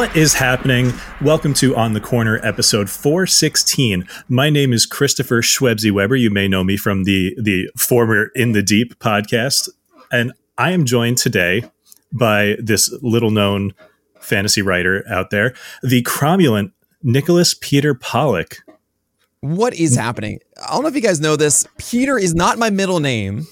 What is happening? Welcome to On the Corner episode 416. My name is Christopher Schwebsy Weber. You may know me from the the former In the Deep podcast. And I am joined today by this little known fantasy writer out there, the cromulent Nicholas Peter Pollack. What is happening? I don't know if you guys know this. Peter is not my middle name.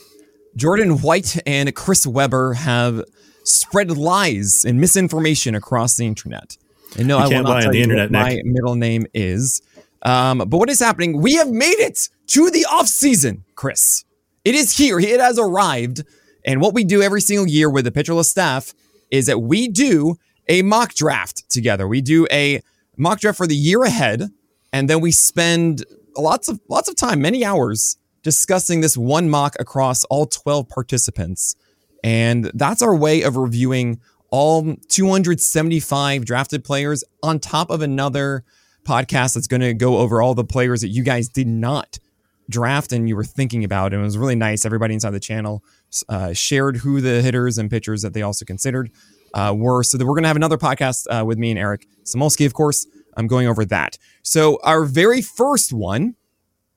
Jordan White and Chris Weber have spread lies and misinformation across the internet. And no, You I will can't lie on tell the you internet, what my middle name is. Um, but what is happening? We have made it to the off season, Chris. It is here. It has arrived. And what we do every single year with the Pitcher List staff is that we do a mock draft together. We do a mock draft for the year ahead, and then we spend lots of lots of time, many hours, discussing this one mock across all 12 participants. And that's our way of reviewing all 275 drafted players on top of another podcast that's going to go over all the players that you guys did not draft and you were thinking about. And it was really nice. Everybody inside the channel uh, shared who the hitters and pitchers that they also considered uh, were. So that we're going to have another podcast uh, with me and Eric Samulski, of course. I'm going over that. So our very first one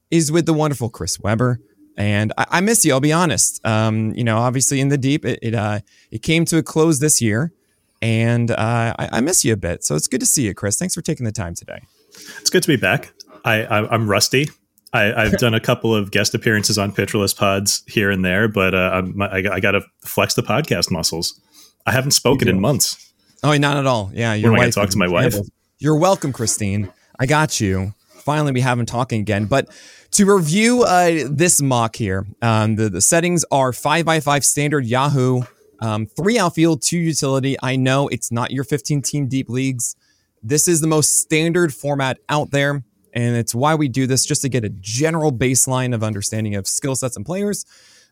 is with the wonderful Chris Weber. And I, I miss you. I'll be honest. Um, you know, obviously in the deep, it it, uh, it came to a close this year, and uh, I, I miss you a bit. So it's good to see you, Chris. Thanks for taking the time today. It's good to be back. I, I I'm rusty. I, I've done a couple of guest appearances on Pitcher List pods here and there, but uh, I'm, I, I got to flex the podcast muscles. I haven't spoken in months. Oh, not at all. Yeah, your am I gonna talk to my wife? You're welcome, Christine. I got you. Finally, we have him talking again. But to review uh, this mock here, um, the, the settings are five by five standard Yahoo, um, three outfield, two utility. I know it's not your 15 team deep leagues. This is the most standard format out there. And it's why we do this just to get a general baseline of understanding of skill sets and players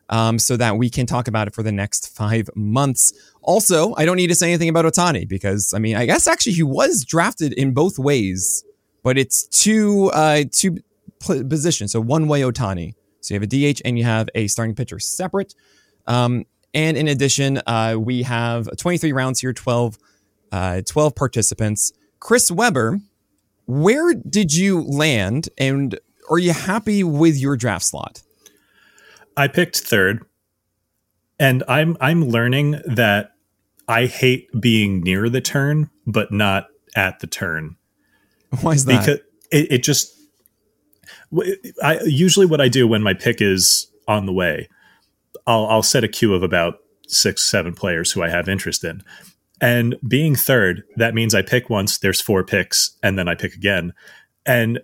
um, so that we can talk about it for the next five months. Also, I don't need to say anything about Ohtani because I mean, I guess actually he was drafted in both ways, but it's two uh, two positions. So one way Ohtani. So you have a DH and you have a starting pitcher separate. Um, and in addition, uh, we have 23 rounds here, 12, uh, 12 participants. Chris Weber, where did you land, and are you happy with your draft slot? I picked third, and I'm I'm learning that I hate being near the turn, but not at the turn Why is that? because it, it just. I usually what I do when my pick is on the way, I'll I'll set a queue of about six seven players who I have interest in, and being third that means I pick once. There's four picks, and then I pick again, and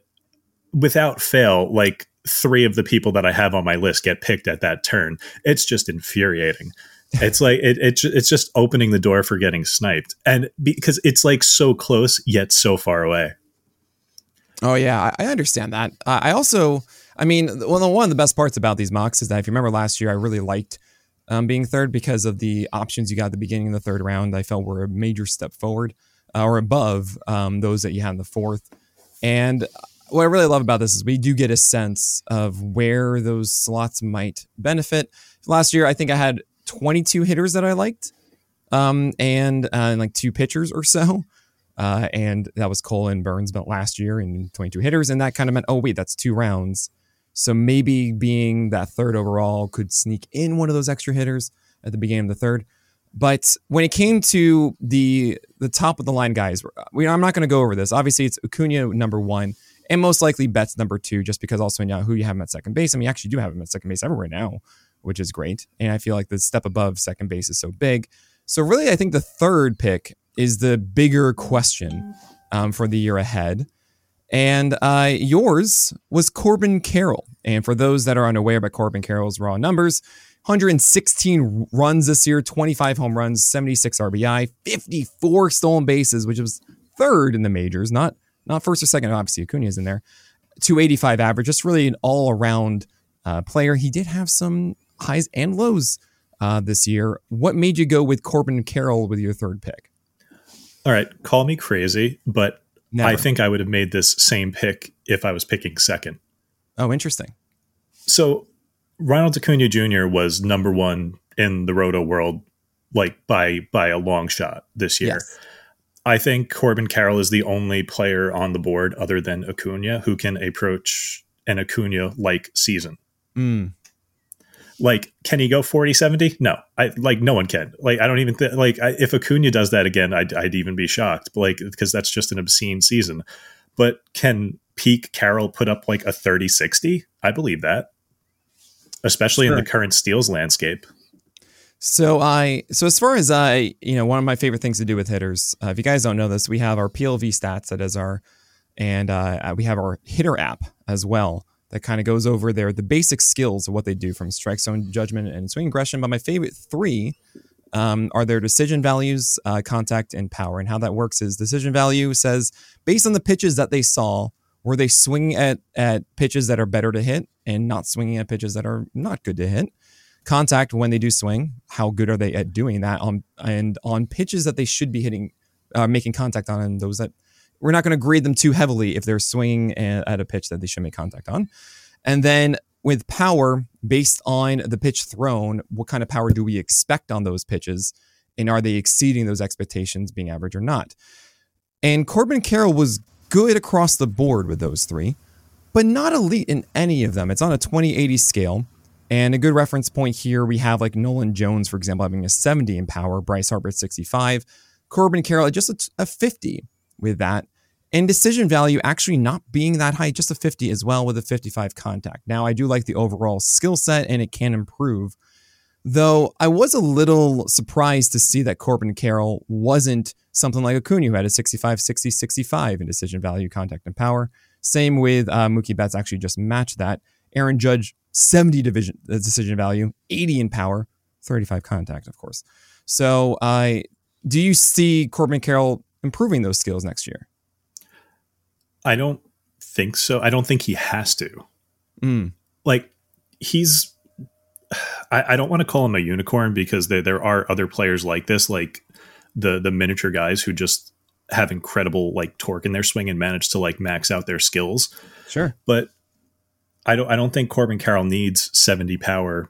without fail, like three of the people that I have on my list get picked at that turn. It's just infuriating. It's like it, it it's just opening the door for getting sniped, and because it's like so close yet so far away. Oh yeah, I, understand that. I also, I mean, well, one of the best parts about these mocks is that if you remember last year, I really liked um, being third because of the options you got at the beginning of the third round. I felt were a major step forward uh, or above um, those that you had in the fourth. And what I really love about this is we do get a sense of where those slots might benefit. Last year, I think I had 22 hitters that I liked, um, and, uh, and like two pitchers or so. Uh, and that was Cole and Burns, but last year in 22 hitters, and that kind of meant, oh wait, that's two rounds. So maybe being that third overall could sneak in one of those extra hitters at the beginning of the third. But when it came to the the top of the line guys, we, I'm not going to go over this. Obviously, it's Acuna number one, and most likely Betts number two, just because also in Yahoo you have him at second base. I mean, actually do have him at second base everywhere now, which is great. And I feel like the step above second base is so big. So really, I think the third pick is the bigger question um, for the year ahead. And uh, yours was Corbin Carroll. And for those that are unaware about Corbin Carroll's raw numbers, 116 runs this year, 25 home runs, 76 RBI, 54 stolen bases, which was third in the majors, not not first or second. Obviously, Acuna's in there. 285 average, just really an all around uh, player. He did have some highs and lows uh, this year. What made you go with Corbin Carroll with your third pick? All right, call me crazy, but Never. I think I would have made this same pick if I was picking second. Oh, interesting. So Ronald Acuna Jr. was number one in the roto world, like by by a long shot this year. Yes. I think Corbin Carroll is the only player on the board other than Acuna who can approach an Acuna like season. Mm. Like, can he go 40 70? No, I like no one can. Like, I don't even think, like, I, if Acuna does that again, I'd, I'd even be shocked, like, because that's just an obscene season. But can peak Carroll put up like a 30 60? I believe that, especially sure. in the current steals landscape. So I so as far as I you know one of my favorite things to do with hitters, uh, if you guys don't know this, we have our PLV stats that is our and uh, we have our hitter app as well that kind of goes over their the basic skills of what they do from strike zone judgment and swing aggression. But my favorite three um, are their decision values, uh, contact, and power. And how that works is decision value says based on the pitches that they saw, were they swinging at at pitches that are better to hit and not swinging at pitches that are not good to hit contact when they do swing. How good are they at doing that on and on pitches that they should be hitting, uh, making contact on, and those that we're not going to grade them too heavily if they're swinging eh, at a pitch that they should make contact on. And then with power, based on the pitch thrown, what kind of power do we expect on those pitches? And are they exceeding those expectations being average or not? And Corbin Carroll was good across the board with those three, but not elite in any of them. It's on a 2080 scale. And a good reference point here, we have like Nolan Jones, for example, having a 70 in power, Bryce Harper at 65, Corbin Carroll at just a, a 50 with that. And decision value actually not being that high, just a 50 as well with a 55 contact. Now, I do like the overall skill set and it can improve. Though I was a little surprised to see that Corbin Carroll wasn't something like Acuna, who had a 65, 60, 65 in decision value, contact, and power. Same with uh, Mookie Betts, actually just matched that. Aaron Judge 70 division uh, decision value, 80 in power, 35 contact, of course. So, I uh, do you see Corbin Carroll improving those skills next year? I don't think so. I don't think he has to. Mm. Like he's, I, I don't want to call him a unicorn because there there are other players like this, like the the miniature guys who just have incredible like torque in their swing and manage to like max out their skills. Sure, but I don't I don't think Corbin Carroll needs 70 power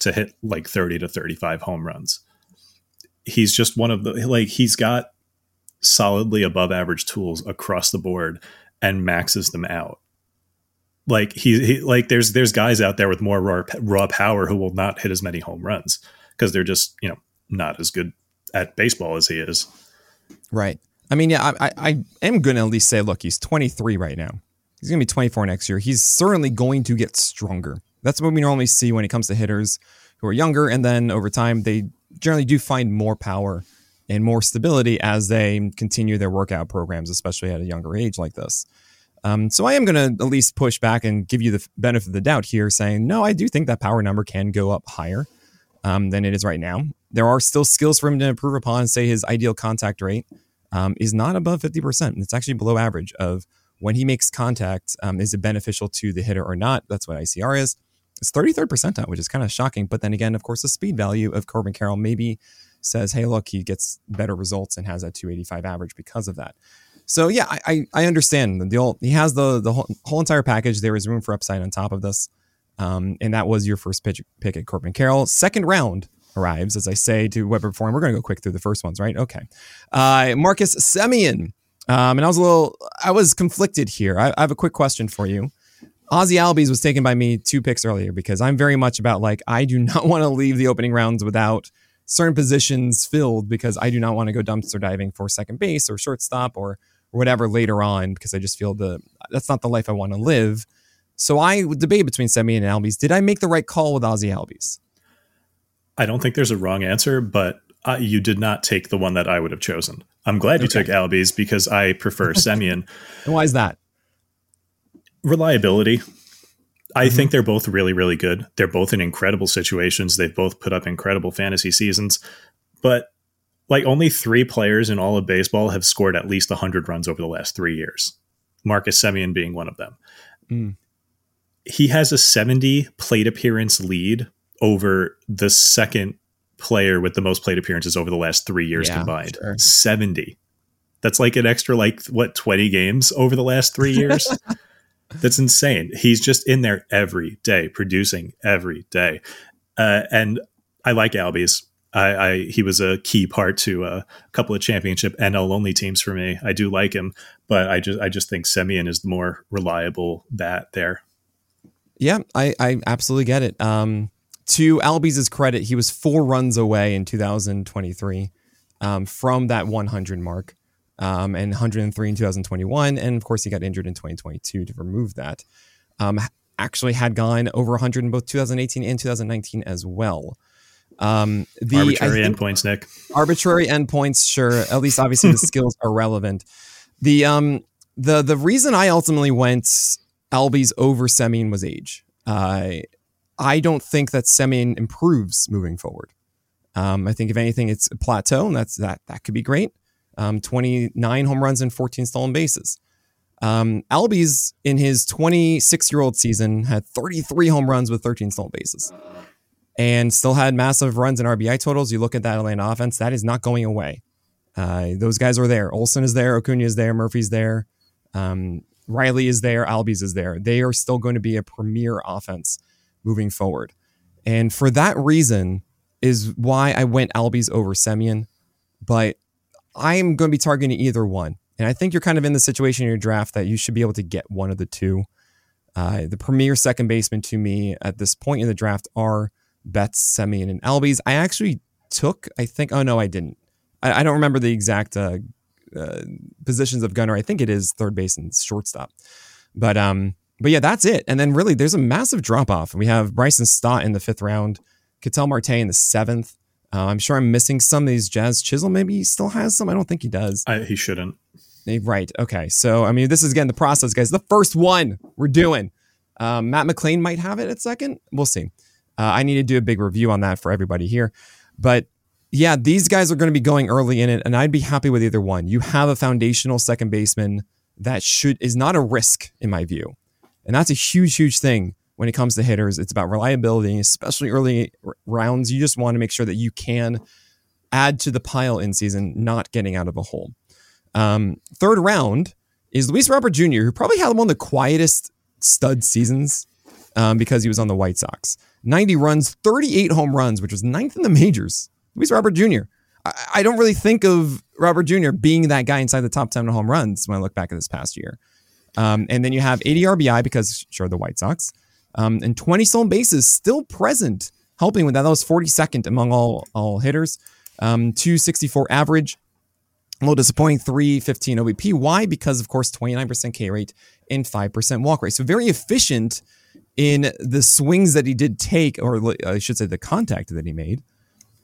to hit like 30 to 35 home runs. He's just one of the like he's got solidly above average tools across the board and maxes them out. Like he, he like there's there's guys out there with more raw raw power who will not hit as many home runs because they're just, you know, not as good at baseball as he is. Right. I mean, yeah, I, I, I am going to at least say, look, he's 23 right now. He's going to be 24 next year. He's certainly going to get stronger. That's what we normally see when it comes to hitters who are younger. And then over time, they generally do find more power and more stability as they continue their workout programs, especially at a younger age like this. Um, so I am going to at least push back and give you the benefit of the doubt here, saying, no, I do think that power number can go up higher um, than it is right now. There are still skills for him to improve upon. Say his ideal contact rate um, is not above 50%. It's actually below average of when he makes contact, um, is it beneficial to the hitter or not? That's what ICR is. It's 33rd percentile, which is kind of shocking. But then again, of course, the speed value of Corbin Carroll maybe says, hey, look, he gets better results and has a 285 average because of that. So yeah, I, I, I understand the deal. He has the the whole, whole, entire package. There is room for upside on top of this, um, and that was your first pitch, pick at Corbin Carroll. Second round arrives, as I say to Weber and we're going to go quick through the first ones, right? Okay, uh, Marcus Semien um, and I was a little, I was conflicted here. I, I have a quick question for you. Ozzy Albies was taken by me two picks earlier because I'm very much about like I do not want to leave the opening rounds without certain positions filled because I do not want to go dumpster diving for second base or shortstop or, or whatever later on because I just feel the that's not the life I want to live. So I would debate between Semien and Albies. Did I make the right call with Ozzy Albies? I don't think there's a wrong answer, but uh, you did not take the one that I would have chosen. I'm glad you took Albies because I prefer Semien. and why is that? Reliability. I mm-hmm. think they're both really, really good. They're both in incredible situations. They've both put up incredible fantasy seasons. But like only three players in all of baseball have scored at least 100 runs over the last three years. Marcus Semien being one of them. Mm. He has a 70 plate appearance lead over the second player with the most plate appearances over the last three years yeah, combined. Sure. 70. That's like an extra, like, what, 20 games over the last three years? That's insane. He's just in there every day, producing every day. Uh, and I like Albies. I, I, he was a key part to a couple of championship NL only teams for me. I do like him, but I just I just think Semien is the more reliable bat there. Yeah, I, I absolutely get it. Um, to Albies' credit, he was four runs away in 2023 um, from that 100 mark, um, and 103 in 2021, and of course he got injured in 2022 to remove that. Um, actually had gone over 100 in both 2018 and 2019 as well. Um, the arbitrary endpoints, Nick. Arbitrary endpoints, sure. At least, obviously, the skills are relevant. The um, the the reason I ultimately went Albies over Semien was age. Uh, I don't think that Semien improves moving forward. Um, I think if anything, it's a plateau, and that's that. That could be great. Um, 29 home runs and 14 stolen bases. Um, Albies in his 26 year old season had 33 home runs with 13 stolen bases and still had massive runs and RBI totals. You look at that Atlanta offense, that is not going away. Uh, those guys are there. Olson is there, Acuna is there, Murphy's there, um, Riley is there, Albies is there. They are still going to be a premier offense moving forward. And for that reason is why I went Albies over Semien. But I am going to be targeting either one. And I think you're kind of in the situation in your draft that you should be able to get one of the two. Uh, the premier second baseman to me at this point in the draft are Betts, Semien, and Albies. I actually took, I think, oh no, I didn't. I, I don't remember the exact uh, uh, positions of Gunnar. I think it is third base and shortstop. But um, but yeah, that's it. And then really, there's a massive drop off. We have Bryson Stott in the fifth round, Ketel Marte in the seventh. Uh, I'm sure I'm missing some of these. Jazz Chisholm maybe he still has some. I don't think he does. I, he shouldn't. Right. Okay. So I mean, this is again the process, guys. The first one we're doing. Um, Matt McLain might have it at second. We'll see. Uh, I need to do a big review on that for everybody here. But yeah, these guys are going to be going early in it, and I'd be happy with either one. You have a foundational second baseman that should is not a risk in my view, and that's a huge, huge thing when it comes to hitters. It's about reliability, especially early rounds. You just want to make sure that you can add to the pile in season, not getting out of a hole. Um, third round is Luis Robert Jr., who probably had one of the quietest stud seasons um, because he was on the White Sox. 90 runs, 38 home runs, which was ninth in the majors. Luis Robert Jr. I, I don't really think of Robert Jr. being that guy inside the top 10 home runs when I look back at this past year. Um, and then you have 80 RBI because, sure, the White Sox, um, and 20 stolen bases still present, helping with that. That was 42nd among all all hitters. Um, 264 average, a little disappointing. 315 OBP. Why? Because of course 29% K rate and 5% walk rate. So very efficient in the swings that he did take, or I should say the contact that he made,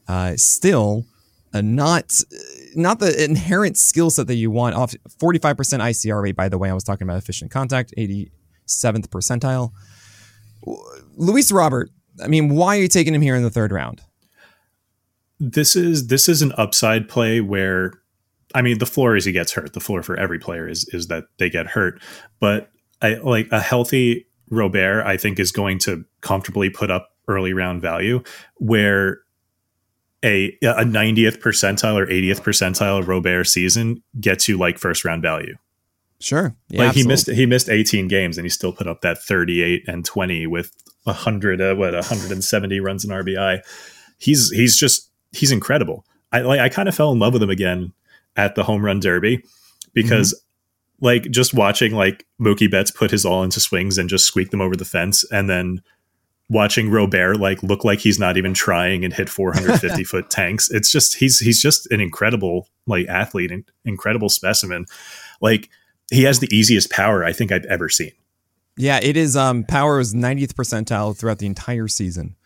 uh, still uh, not not the inherent skill set that you want. Off 45% ICR rate, by the way, I was talking about efficient contact, 87th percentile. Luis Robert, I mean, why are you taking him here in the third round? This is this is an upside play where I mean the floor is he gets hurt. The floor for every player is is that they get hurt. But I like a healthy Robert, I think, is going to comfortably put up early round value where a a 90th percentile or 80th percentile Robert season gets you like first round value. Sure. Yeah, like absolutely. he missed he missed 18 games and he still put up that 38 and 20 with 100 uh, what 170 runs in RBI. He's he's just he's incredible. I like I kind of fell in love with him again at the home run derby because mm-hmm like just watching like Mookie Betts put his all into swings and just squeak them over the fence, and then watching Robert like look like he's not even trying and hit 450 foot tanks. It's just he's he's just an incredible like athlete, and incredible specimen. Like he has the easiest power I think I've ever seen. Yeah, it is. Um, power is 90th percentile throughout the entire season.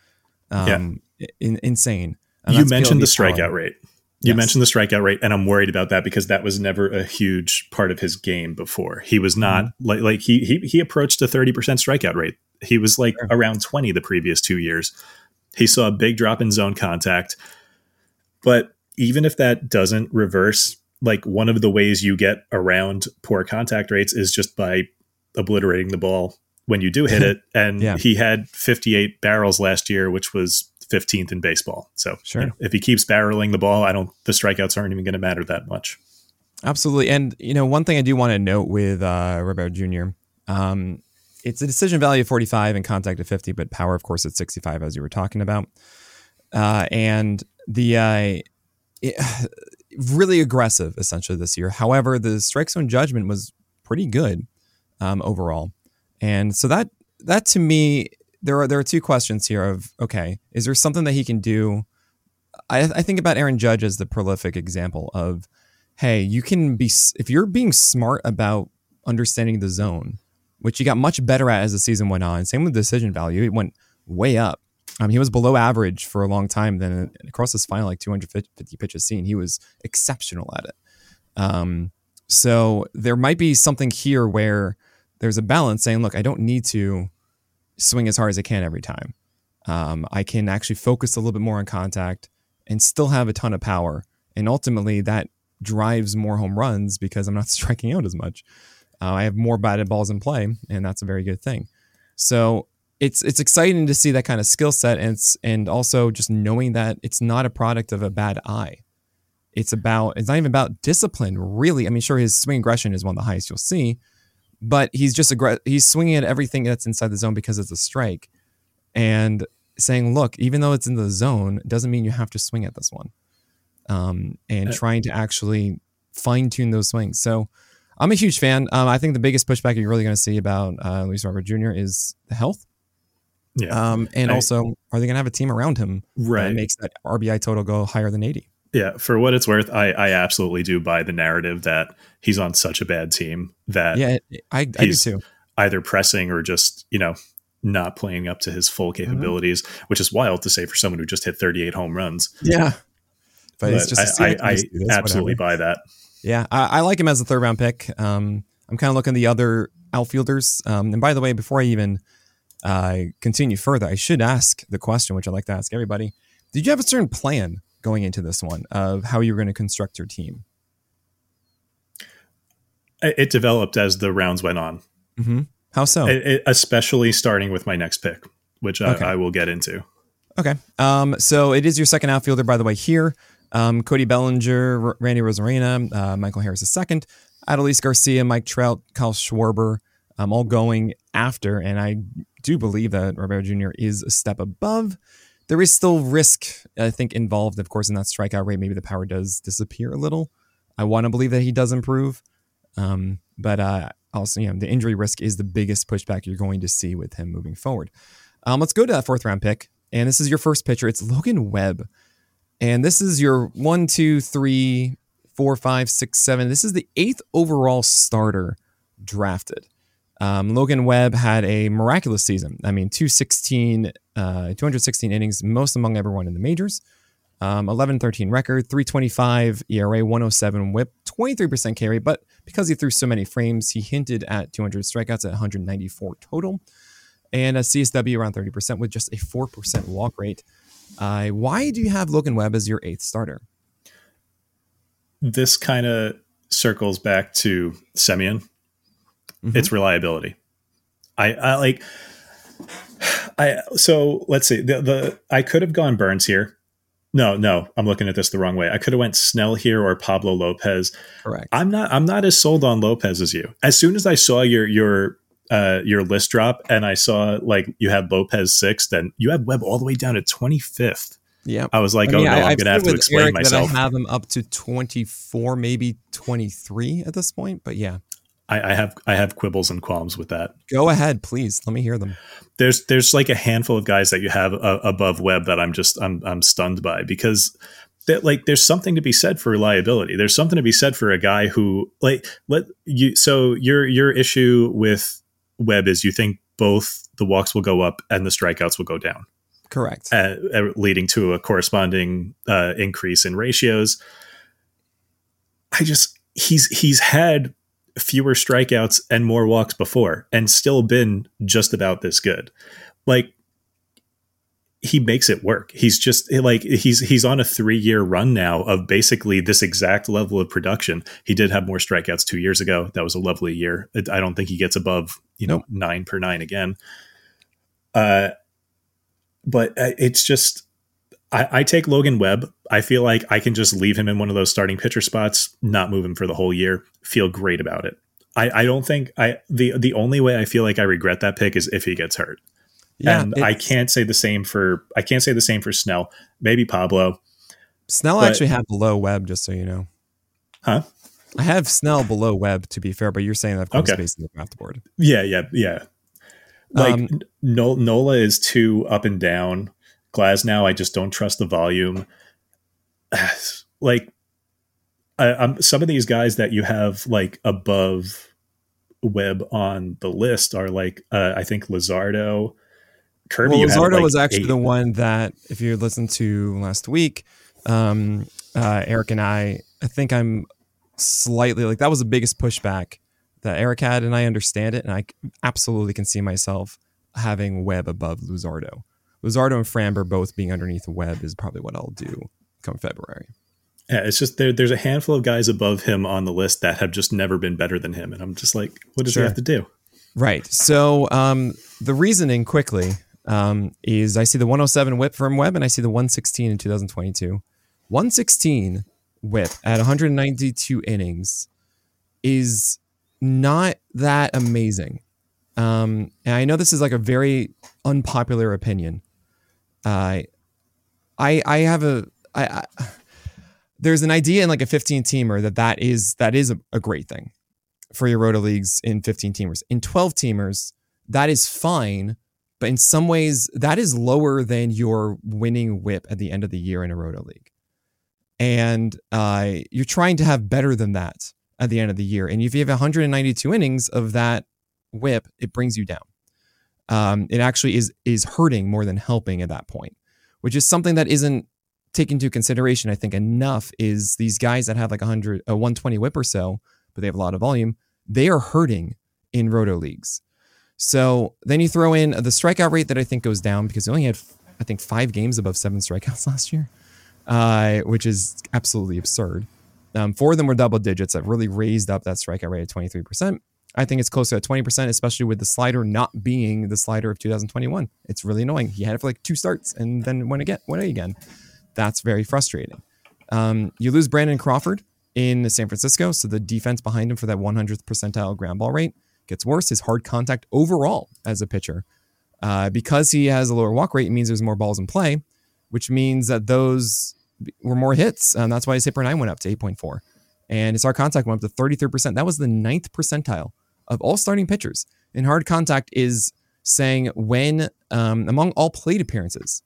Um, yeah, in, insane. And you mentioned the strikeout rate. You yes. mentioned the strikeout rate, and I'm worried about that because that was never a huge part of his game before. He was not mm-hmm. like like he he he approached a 30% strikeout rate. He was like sure. around 20 the previous two years. He saw a big drop in zone contact. But even if that doesn't reverse, like one of the ways you get around poor contact rates is just by obliterating the ball when you do hit it. And yeah. he had 58 barrels last year, which was 15th in baseball. So sure. You know, if he keeps barreling the ball, I don't the strikeouts aren't even going to matter that much. Absolutely. And you know, one thing I do want to note with uh, Robert Jr. Um, it's a decision value of 45 and contact of 50, but power, of course, at 65, as you were talking about. Uh, and the uh, it, really aggressive essentially this year. However, the strike zone judgment was pretty good um, overall, and so that that to me there are there are two questions here of okay, is there something that he can do? I, I think about Aaron Judge as the prolific example of hey, you can be if you're being smart about understanding the zone, which he got much better at as the season went on. Same with decision value; it went way up. Um, he was below average for a long time. Then across his final, like 250 pitches seen, he was exceptional at it. Um, so there might be something here where there's a balance saying, look, I don't need to swing as hard as I can every time. Um, I can actually focus a little bit more on contact and still have a ton of power. And ultimately, that drives more home runs because I'm not striking out as much. Uh, I have more batted balls in play, and that's a very good thing. So it's it's exciting to see that kind of skill set, and and also just knowing that it's not a product of a bad eye. It's about it's not even about discipline, really. I mean, sure, his swing aggression is one of the highest you'll see, but he's just aggr- he's swinging at everything that's inside the zone because it's a strike, and saying, look, even though it's in the zone, doesn't mean you have to swing at this one, um, and uh, trying to actually fine tune those swings. So. I'm a huge fan. Um, I think the biggest pushback you're really going to see about uh, Luis Robert Jr. is the health. Yeah. Um, and I, also, are they going to have a team around him right. that makes that RBI total go higher than 80? Yeah, for what it's worth, I, I absolutely do buy the narrative that he's on such a bad team that yeah, I, I do too. Either pressing or just you know not playing up to his full mm-hmm. capabilities, mm-hmm. which is wild to say for someone who just hit 38 home runs. Yeah, but, but it's just I, I, I absolutely buy that. Yeah, I, I, like him as a third round pick. Um, I'm kind of looking at the other outfielders. Um, and by the way, before I even uh, continue further, I should ask the question, which I like to ask everybody. Did you have a certain plan going into this one of how you were going to construct your team? It developed as the rounds went on. Mm-hmm. How so? It, it, especially starting with my next pick, which okay. I, I, will get into. Okay. Um, so it is your second outfielder, by the way, here. Um, Cody Bellinger, R- Randy Arozarena, uh, Michael Harris II, Adolis Garcia, Mike Trout, Kyle Schwarber, um, all going after. And I do believe that Robert Jr. is a step above. There is still risk, I think, involved, of course, in that strikeout rate. Maybe the power does disappear a little. I want to believe that he does improve. Um, but uh, also, you know, the injury risk is the biggest pushback you're going to see with him moving forward. Um, let's go to that fourth round pick. And this is your first pitcher. It's Logan Webb. And this is your one, two, three, four, five, six, seven. This is the eighth overall starter drafted. Um, Logan Webb had a miraculous season. I mean, 216, uh, 216 innings, most among everyone in the majors. Um, 11 13 record, 325 ERA, 107 whip, 23% carry. But because he threw so many frames, he hinted at 200 strikeouts at 194 total. And a CSW around 30% with just a 4% walk rate. Uh, why do you have Logan Webb as your eighth starter? This kind of circles back to Semien mm-hmm. it's reliability. I, I like I so let's see the the I could have gone Burns here. No, no, I'm looking at this the wrong way. I could have went Snell here or Pablo Lopez. Correct. I'm not I'm not as sold on Lopez as you. As soon as I saw your your uh, your list drop and I saw like you had Lopez sixth and you had Webb all the way down to 25th. Yeah. I was like, I mean, oh no, I, am gonna have to explain Eric myself. I have him up to 24, maybe 23 at this point, but yeah. I, I, have I have quibbles and qualms with that. Go ahead, please. Let me hear them. There's there's like a handful of guys that you have uh, above Webb that I'm just I'm I'm stunned by because that like there's something to be said for reliability. There's something to be said for a guy who like let you. So your your issue with Webb is you think both the walks will go up and the strikeouts will go down. Correct. Uh, uh leading to a corresponding uh, increase in ratios. I just he's he's had fewer strikeouts and more walks before and still been just about this good. Like he makes it work. He's just like he's he's on a 3-year run now of basically this exact level of production. He did have more strikeouts 2 years ago. That was a lovely year. I don't think he gets above, you know, 9 per 9 again. Uh but uh, it's just I, I, take Logan Webb. I feel like I can just leave him in one of those starting pitcher spots, not move him for the whole year. Feel great about it. I, I don't think I the the only way I feel like I regret that pick is if he gets hurt. Yeah, and I can't say the same for I can't say the same for Snell. Maybe Pablo. Snell But- actually had below Webb, just so you know. Huh? I have Snell below Webb, to be fair, but you're saying that comes Okay. based on the draft board. Yeah, yeah, yeah. Like Um, Nola is too up and down. Glasnow, I just don't trust the volume. like, I, I'm some of these guys that you have like above Webb on the list are like uh, I think Luzardo, Kirby. well, you Luzardo like, was actually eight. the one that, if you listened to last week, um, uh, Eric and I, I think I'm slightly like that was the biggest pushback that Eric had, and I understand it, and I absolutely can see myself having Webb above Luzardo. Luzardo and Framber both being underneath Webb is probably what I'll do come February. Yeah, it's just there. There's a handful of guys above him on the list that have just never been better than him, and I'm just like, what does Sure. he have to do? Right. So um, the reasoning quickly um, is I see the 107 whip from Webb and I see the 116 in 2022. 116 whip at 192 innings is not that amazing. Um, and I know this is like a very unpopular opinion. I I have a I, I there's an idea in like a 15 teamer that that is that is a, a great thing for your roto leagues in 15 teamers. In 12 teamers, that is fine, but in some ways, that is lower than your winning whip at the end of the year in a roto league. And uh, you're trying to have better than that at the end of the year. And if you have 192 innings of that whip, it brings you down. Um, it actually is is hurting more than helping at that point, which is something that isn't taken into consideration. I think enough is these guys that have like 100, a 120 whip or so, but they have a lot of volume, they are hurting in roto leagues. So then you throw in the strikeout rate that I think goes down because they only had, I think, five games above seven strikeouts last year, uh, which is absolutely absurd. Um, four of them were double digits that really raised up that strikeout rate at 23%. I think it's closer to 20%, especially with the slider not being the slider of 2021. It's really annoying. He had it for like two starts and then went again, went again. That's very frustrating. Um, you lose Brandon Crawford in San Francisco, so the defense behind him for that 100th percentile ground ball rate gets worse. His hard contact overall as a pitcher, uh, because he has a lower walk rate, it means there's more balls in play, which means that those were more hits. And that's why his hit per nine went up to 8.4. And his hard contact went up to 33%. That was the ninth percentile of all starting pitchers. And hard contact is saying when, um, among all plate appearances,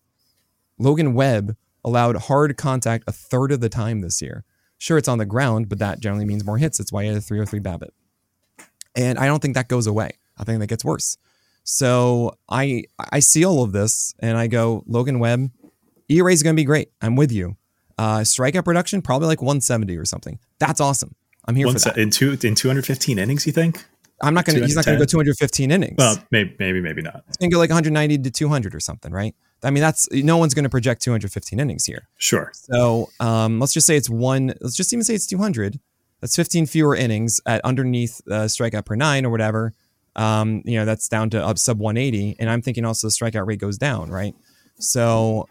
Logan Webb allowed hard contact a third of the time this year. Sure, it's on the ground, but that generally means more hits. That's why he had a 303 BABIP. And I don't think that goes away. I think that gets worse. So I I see all of this and I go, Logan Webb, ERA is going to be great. I'm with you. Uh, strikeout production, probably like 170 or something. That's awesome. I'm here One for that. in two in 215 innings, you think? I'm not going to, he's not going to go 215 innings. Well, maybe, maybe, maybe not. It's going to go like 190 to 200 or something, right? I mean, that's no one's going to project 215 innings here. Sure. So um, let's just say it's one. Let's just even say it's 200. That's 15 fewer innings at underneath uh, strikeout per nine or whatever. Um, you know, that's down to up sub 180. And I'm thinking also the strikeout rate goes down, right? So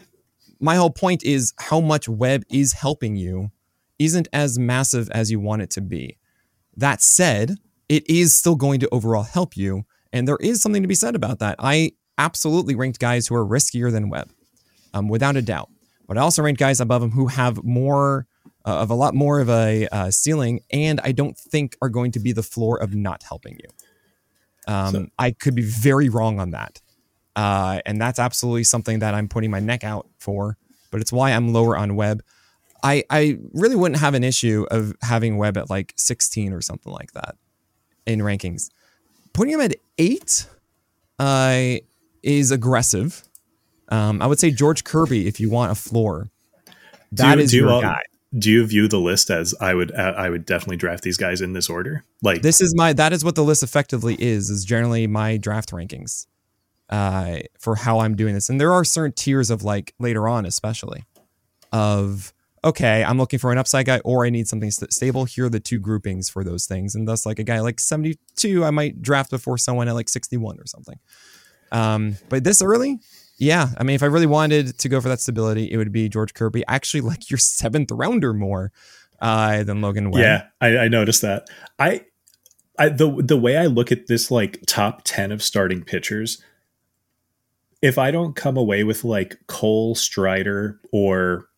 my whole point is how much Webb is helping you isn't as massive as you want it to be. That said, it is still going to overall help you. And there is something to be said about that. I absolutely ranked guys who are riskier than Webb, um, without a doubt. But I also ranked guys above him who have more uh, of a lot more of a uh, ceiling, and I don't think are going to be the floor of not helping you. Um, So- I could be very wrong on that, uh, and that's absolutely something that I'm putting my neck out for. But it's why I'm lower on Webb. I I really wouldn't have an issue of having Webb at like 16 or something like that in rankings. Putting him at eight uh, is aggressive. Um, I would say George Kirby if you want a floor. That you- is do you your guy. Do you view the list as I would uh, I would definitely draft these guys in this order? Like This is my that is what the list effectively is. Is generally my draft rankings uh, for how I'm doing this, and there are certain tiers of like later on, especially of okay, I'm looking for an upside guy or I need something st- stable. Here are the two groupings for those things, and thus like a guy like 72, I might draft before someone at like 61 or something. Um, but this early, yeah. I mean, if I really wanted to go for that stability, it would be George Kirby. Actually like your seventh rounder more uh, than Logan Webb. Yeah, I, I noticed that. I, I the the way I look at this like top ten of starting pitchers, if I don't come away with like Cole Strider or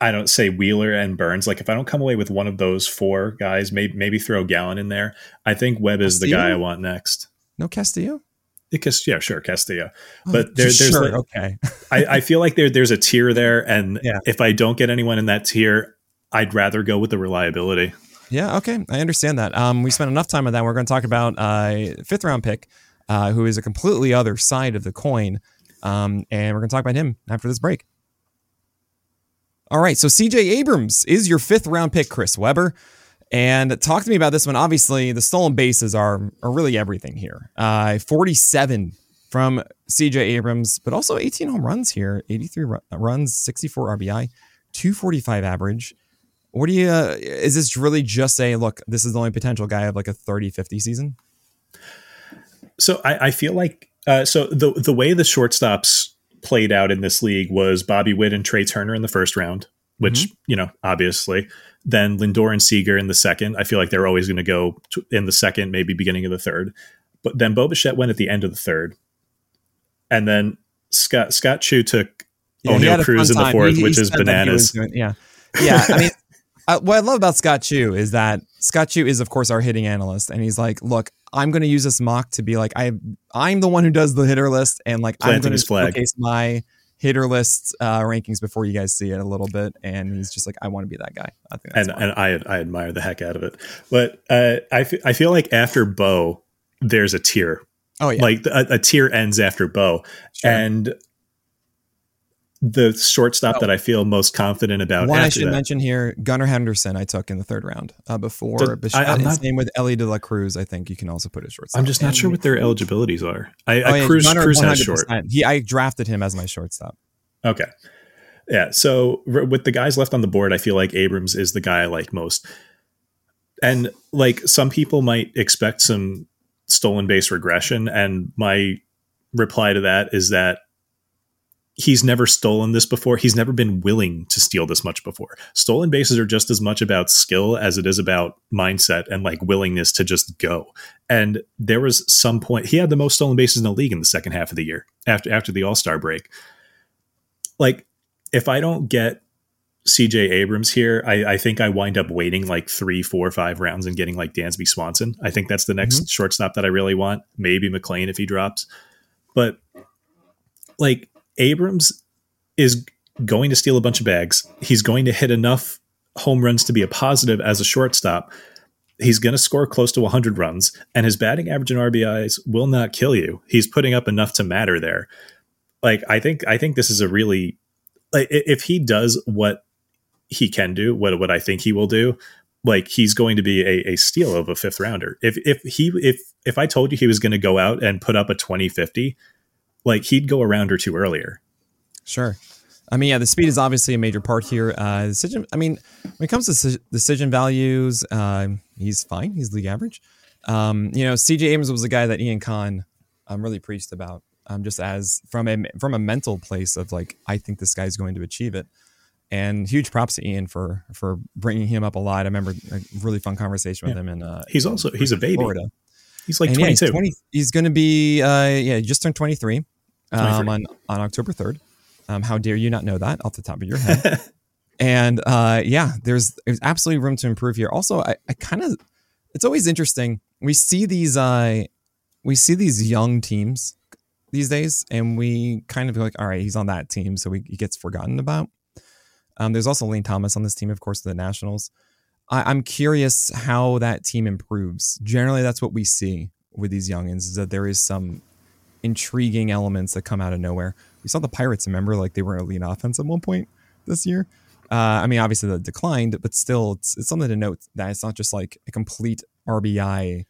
I don't say Wheeler and Burns. Like if I don't come away with one of those four guys, maybe maybe throw Gallen in there. I think Webb is Castillo? the guy I want next. No Castillo. Because yeah, sure, Castillo. Oh, but there, there's sure, like, okay. I, I feel like there there's a tier there, and yeah. if I don't get anyone in that tier, I'd rather go with the reliability. Yeah, okay, I understand that. Um, we spent enough time on that. We're going to talk about uh, fifth round pick, uh, who is a completely other side of the coin, um, and we're going to talk about him after this break. All right, so CJ Abrams is your fifth round pick, Chris Weber. And talk to me about this one. Obviously, the stolen bases are, are really everything here. Uh, 47 from CJ Abrams, but also 18 home runs here, 83 runs, 64 RBI, 245 average. What do you, uh, is this really just a look, this is the only potential guy of like a 30 50 season? So I, I feel like, uh, so the, the way the shortstops played out in this league was Bobby Witt and Trea Turner in the first round, which, mm-hmm. you know, obviously. Then Lindor and Seager in the second. I feel like they're always going to go in the second, maybe beginning of the third. But then Bo Bichette went at the end of the third. And then Scott Scott Chu took yeah, Oneil Cruz in the fourth, he, which he is bananas. Doing, yeah. Yeah. I mean, uh, what I love about Scott Chu is that Scott Chu is, of course, our hitting analyst. And he's like, look, I'm going to use this mock to be like I I'm the one who does the hitter list and like Planting I'm going to showcase my hitter list uh, rankings before you guys see it a little bit. And he's just like, I want to be that guy. I think and and I I admire the heck out of it. But uh, I f- I feel like after Bo, there's a tier. Oh yeah, like a, a tier ends after Bo, sure. and the shortstop oh. that I feel most confident about. One I should that. mention here, Gunnar Henderson, I took in the third round uh, before. The, I, am not, same with Elly De La Cruz. I think you can also put a shortstop. I'm just not sure what their eligibilities are. I, oh, I yeah, Cruz, Gunnar, Cruz has short. He, I drafted him as my shortstop. Okay. Yeah. So with the guys left on the board, I feel like Abrams is the guy I like most. And like some people might expect some stolen base regression. And my reply to that is that he's never stolen this before. He's never been willing to steal this much before. Stolen bases are just as much about skill as it is about mindset and like willingness to just go. And there was some point he had the most stolen bases in the league in the second half of the year after after the All Star break. Like if I don't get CJ Abrams here, I, I, think I wind up waiting like three, four, five rounds and getting like Dansby Swanson. I think that's the next mm-hmm. shortstop that I really want. Maybe McLain if he drops. But like Abrams is going to steal a bunch of bags. He's going to hit enough home runs to be a positive as a shortstop. He's going to score close to 100 runs, and his batting average and RBIs will not kill you. He's putting up enough to matter there. Like I think, I think this is a really like if he does what he can do, what what I think he will do, like he's going to be a, a steal of a fifth rounder. If if he if if I told you he was going to go out and put up a 2050, like he'd go around round or two earlier. Sure. I mean, yeah, the speed is obviously a major part here. Uh, decision. I mean, when it comes to decision values, uh, he's fine. He's league average. Um, you know, CJ Abrams was a guy that Ian Kahn um, really preached about, um, just as from a from a mental place of like, I think this guy's going to achieve it. And huge props to Ian for for bringing him up a lot. I remember a really fun conversation with yeah. him. And uh, he's also he's a baby. Florida. He's like 22. Yeah, he's, 20, he's going to be, uh, yeah, he just turned 23, um, on, on October 3rd. Um, how dare you not know that off the top of your head? and uh, yeah, there's there's absolutely room to improve here. Also, I, I kind of, it's always interesting. We see these, uh, we see these young teams these days, and we kind of like, all right, he's on that team, so we, he gets forgotten about. Um, there's also Lane Thomas on this team, of course, the Nationals. I, am curious how that team improves. Generally, that's what we see with these youngins is that there is some intriguing elements that come out of nowhere. We saw the Pirates, remember, like they were an elite offense at one point this year. Uh, I mean, obviously that declined, but still, it's, it's something to note that it's not just like a complete RBI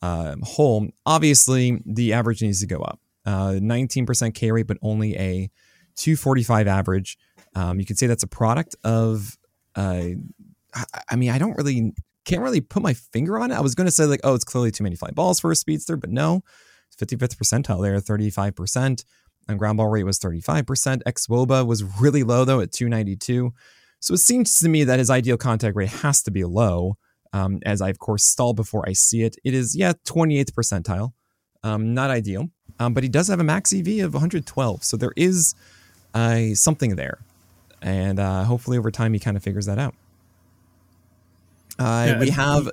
um, hole. Obviously, the average needs to go up. Uh, 19% K rate, but only a 245 average. Um, you can say that's a product of uh, I, mean, I don't really can't really put my finger on it. I was going to say like, oh, it's clearly too many fly balls for a speedster, but no, 55th percentile there, 35%. And ground ball rate was 35%. xwOBA was really low though at 292. So it seems to me that his ideal contact rate has to be low. Um, as I of course stall before I see it. It is yeah 28th percentile, um, not ideal, um, but he does have a max EV of 112, so there is uh, something there. and uh, hopefully over time he kind of figures that out. Uh, Yeah, we have,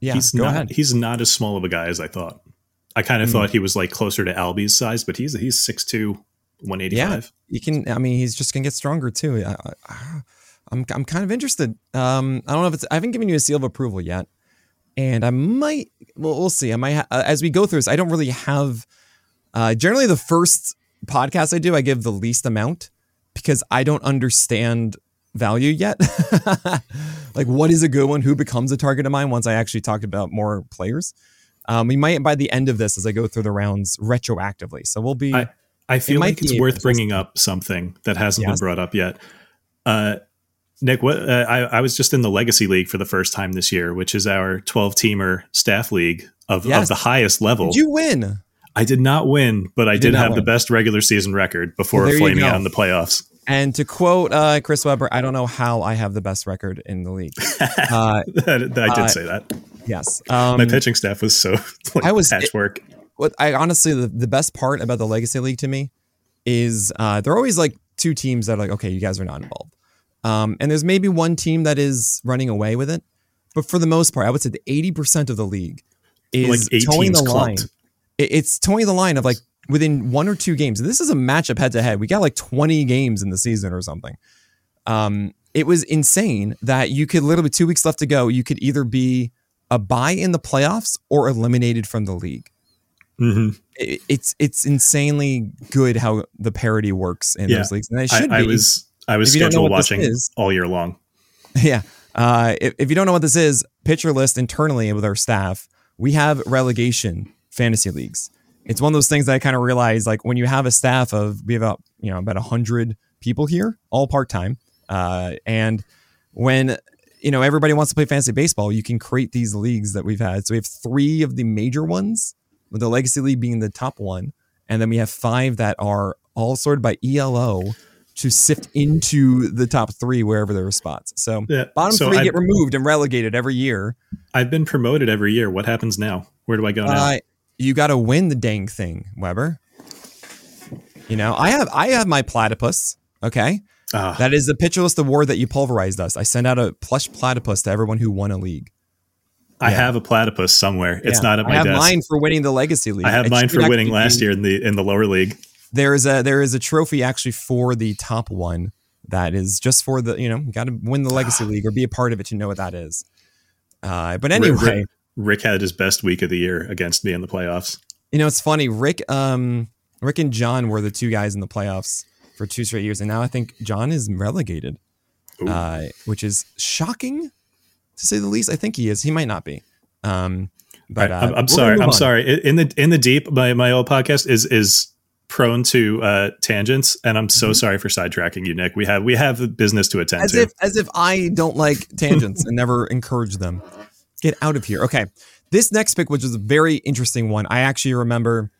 yeah, he's go not ahead. he's not as small of a guy as I thought. I kind of Hmm. thought he was like closer to Albies' size, but he's he's 6'2", 185. You can. I mean, he's just gonna get stronger too. I, I, I'm I'm kind of interested. Um, I don't know if it's. I haven't given you a seal of approval yet, and I might. Well, we'll see. I might ha- uh, as we go through this. I don't really have. Uh, generally, the first podcast I do, I give the least amount because I don't understand value yet. like, what is a good one? Who becomes a target of mine? Once I actually talked about more players. Um, we might by the end of this, as I go through the rounds, retroactively. So we'll be. I- I feel might like it's worth bringing up something that hasn't Yes. been brought up yet. Uh, Nick, what uh, I, I was just in the Legacy League for the first time this year, which is our 12 teamer staff league of, Yes. of the highest level. did you win? I did not win, but I did did, have the best regular season record before Well, flaming out in the playoffs. And to quote uh, Chris Weber, I don't know how I have the best record in the league. Uh, I did Uh, say that. yes. Um, My pitching staff was so like, I was- patchwork. what I honestly, the, the best part about the Legacy League to me is uh, they're always like two teams that are like, okay, you guys are not involved. Um, and there's maybe one team that is running away with it. But for the most part, I would say that 80% of the league is like toeing the teams line. It- it's toeing the line of like within one or two games. This is a matchup head to head. We got like 20 games in the season or something. Um, it was insane that you could literally two weeks left to go. You could either be a buy in the playoffs or eliminated from the league. hmm It- it's it's insanely good how the parity works in Yeah. those leagues, and it I, should I be. was I was don't know scheduled watching all year long. yeah. Uh, if, if you don't know what this is, pitcher list internally with our staff, we have relegation fantasy leagues. It's one of those things that I kind of realize, like when you have a staff of we have about you know about a hundred people here, all part time, uh, and when you know everybody wants to play fantasy baseball, you can create these leagues that we've had. So we have three of the major ones, with the Legacy League being the top one, and then we have five that are all sorted by ELO to sift into the top three wherever there are spots. So Yeah. bottom so 3 I've, get removed and relegated every year. I've been promoted every year. What happens now? Where do I go now? Uh, you got to win the dang thing, Weber. You know, I have I have my platypus. Okay, Ah, that is the pitcher list award that you pulverized us. I sent out a plush platypus to everyone who won a league. I yeah. have a platypus somewhere. It's Yeah. not at my I have desk. mine for winning the legacy league. I have It mine for winning last year in the in the lower league. There is a there is a trophy actually for the top one that is just for the you know you got to win the legacy league or be a part of it to know what that is. Uh, but anyway, Rick, had his best week of the year against me in the playoffs. You know, it's funny. Rick, um, Rick and John were the two guys in the playoffs for two straight years, and now I think John is relegated, uh, which is shocking to say the least. I think he is. He might not be. Um, but uh, I, am we're gonna sorry. I'm sorry. In the in the deep, my my old podcast is is prone to uh, tangents, and I'm so Mhm. sorry for sidetracking you, Nick. We have we have business to attend As to. if as if I don't like tangents and never encourage them. Get out of here. Okay. This next pick, which is a very interesting one, I actually remember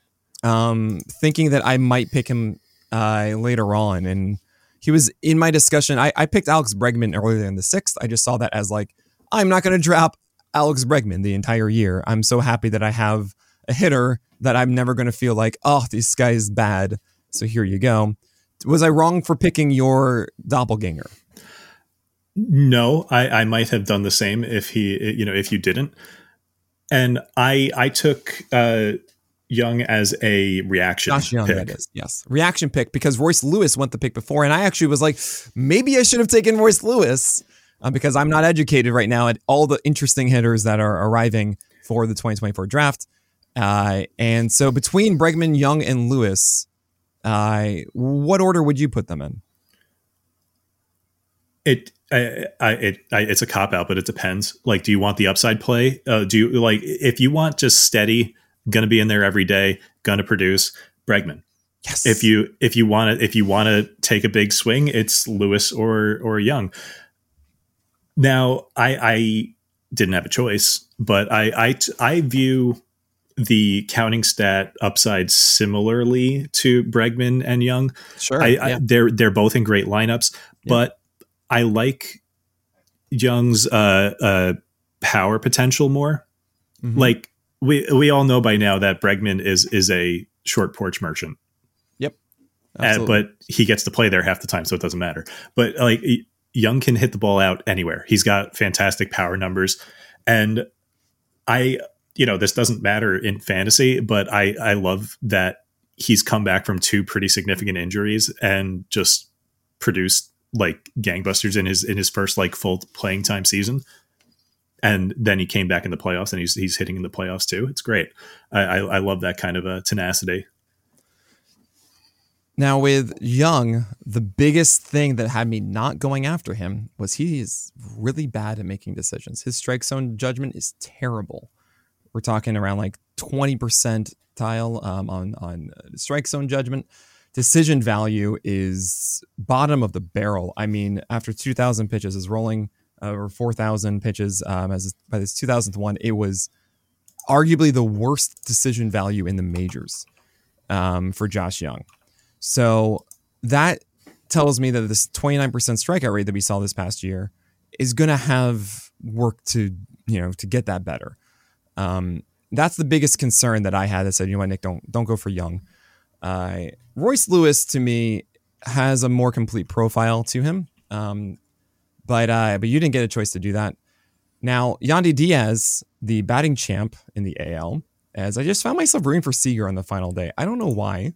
um, thinking that I might pick him uh, later on. And he was in my discussion. I, I picked Alex Bregman earlier in the sixth. I just saw that as like, I'm not going to drop Alex Bregman the entire year. I'm so happy that I have a hitter that I'm never going to feel like, oh, this guy is bad. So here you go. Was I wrong for picking your doppelganger? No, I, I might have done the same if he, you know, if you didn't. And I, I took uh, Jung as a reaction Josh Jung, pick. that is. Yes. Reaction pick because Royce Lewis went the pick before. And I actually was like, maybe I should have taken Royce Lewis uh, because I'm not educated right now at all the interesting hitters that are arriving for the 2024 draft. Uh, and so between Bregman, Jung, and Lewis, uh, what order would you put them in? It, I, I, it, I, it's a cop out, but it depends. Like, do you want the upside play? Uh, do you like if you want just steady, going to be in there every day, going to produce Bregman. Yes. If you if you want to if you want to take a big swing, it's Lewis or or Jung. Now, I, I didn't have a choice, but I, I I view the counting stat upside similarly to Bregman and Jung. sure. I, yeah. I, they're they're both in great lineups, Yeah. but I like Jung's uh, uh, power potential more. Mhm. Like we we all know by now that Bregman is is a short porch merchant. Yep. uh, but he gets to play there half the time, so it doesn't matter. But like Young can hit the ball out anywhere. He's got fantastic power numbers, and I, you know, this doesn't matter in fantasy, but I I love that he's come back from two pretty significant injuries and just produced like gangbusters in his in his first like full playing time season. And then he came back in the playoffs and he's he's hitting in the playoffs too. It's great. I i, I love that kind of a tenacity. Now with Jung the biggest thing that had me not going after him was he is really bad at making decisions. His strike zone judgment is terrible. We're talking around like 20% tile um, on on strike zone judgment decision value is bottom of the barrel. I mean, after 2,000 pitches, is rolling uh, or 4,000 pitches um, as by this 2001, it was arguably the worst decision value in the majors um, for Josh Jung. So that tells me that this 29% strikeout rate that we saw this past year is going to have work to you know to get that better. Um, that's the biggest concern that I had. That said, you know what, Nick, don't don't go for Jung. Uh, Royce Lewis to me has a more complete profile to him, um, but uh, but you didn't get a choice to do that. Now Yandy Diaz, the batting champ in the AL, as I just found myself rooting for Seager on the final day. I don't know why,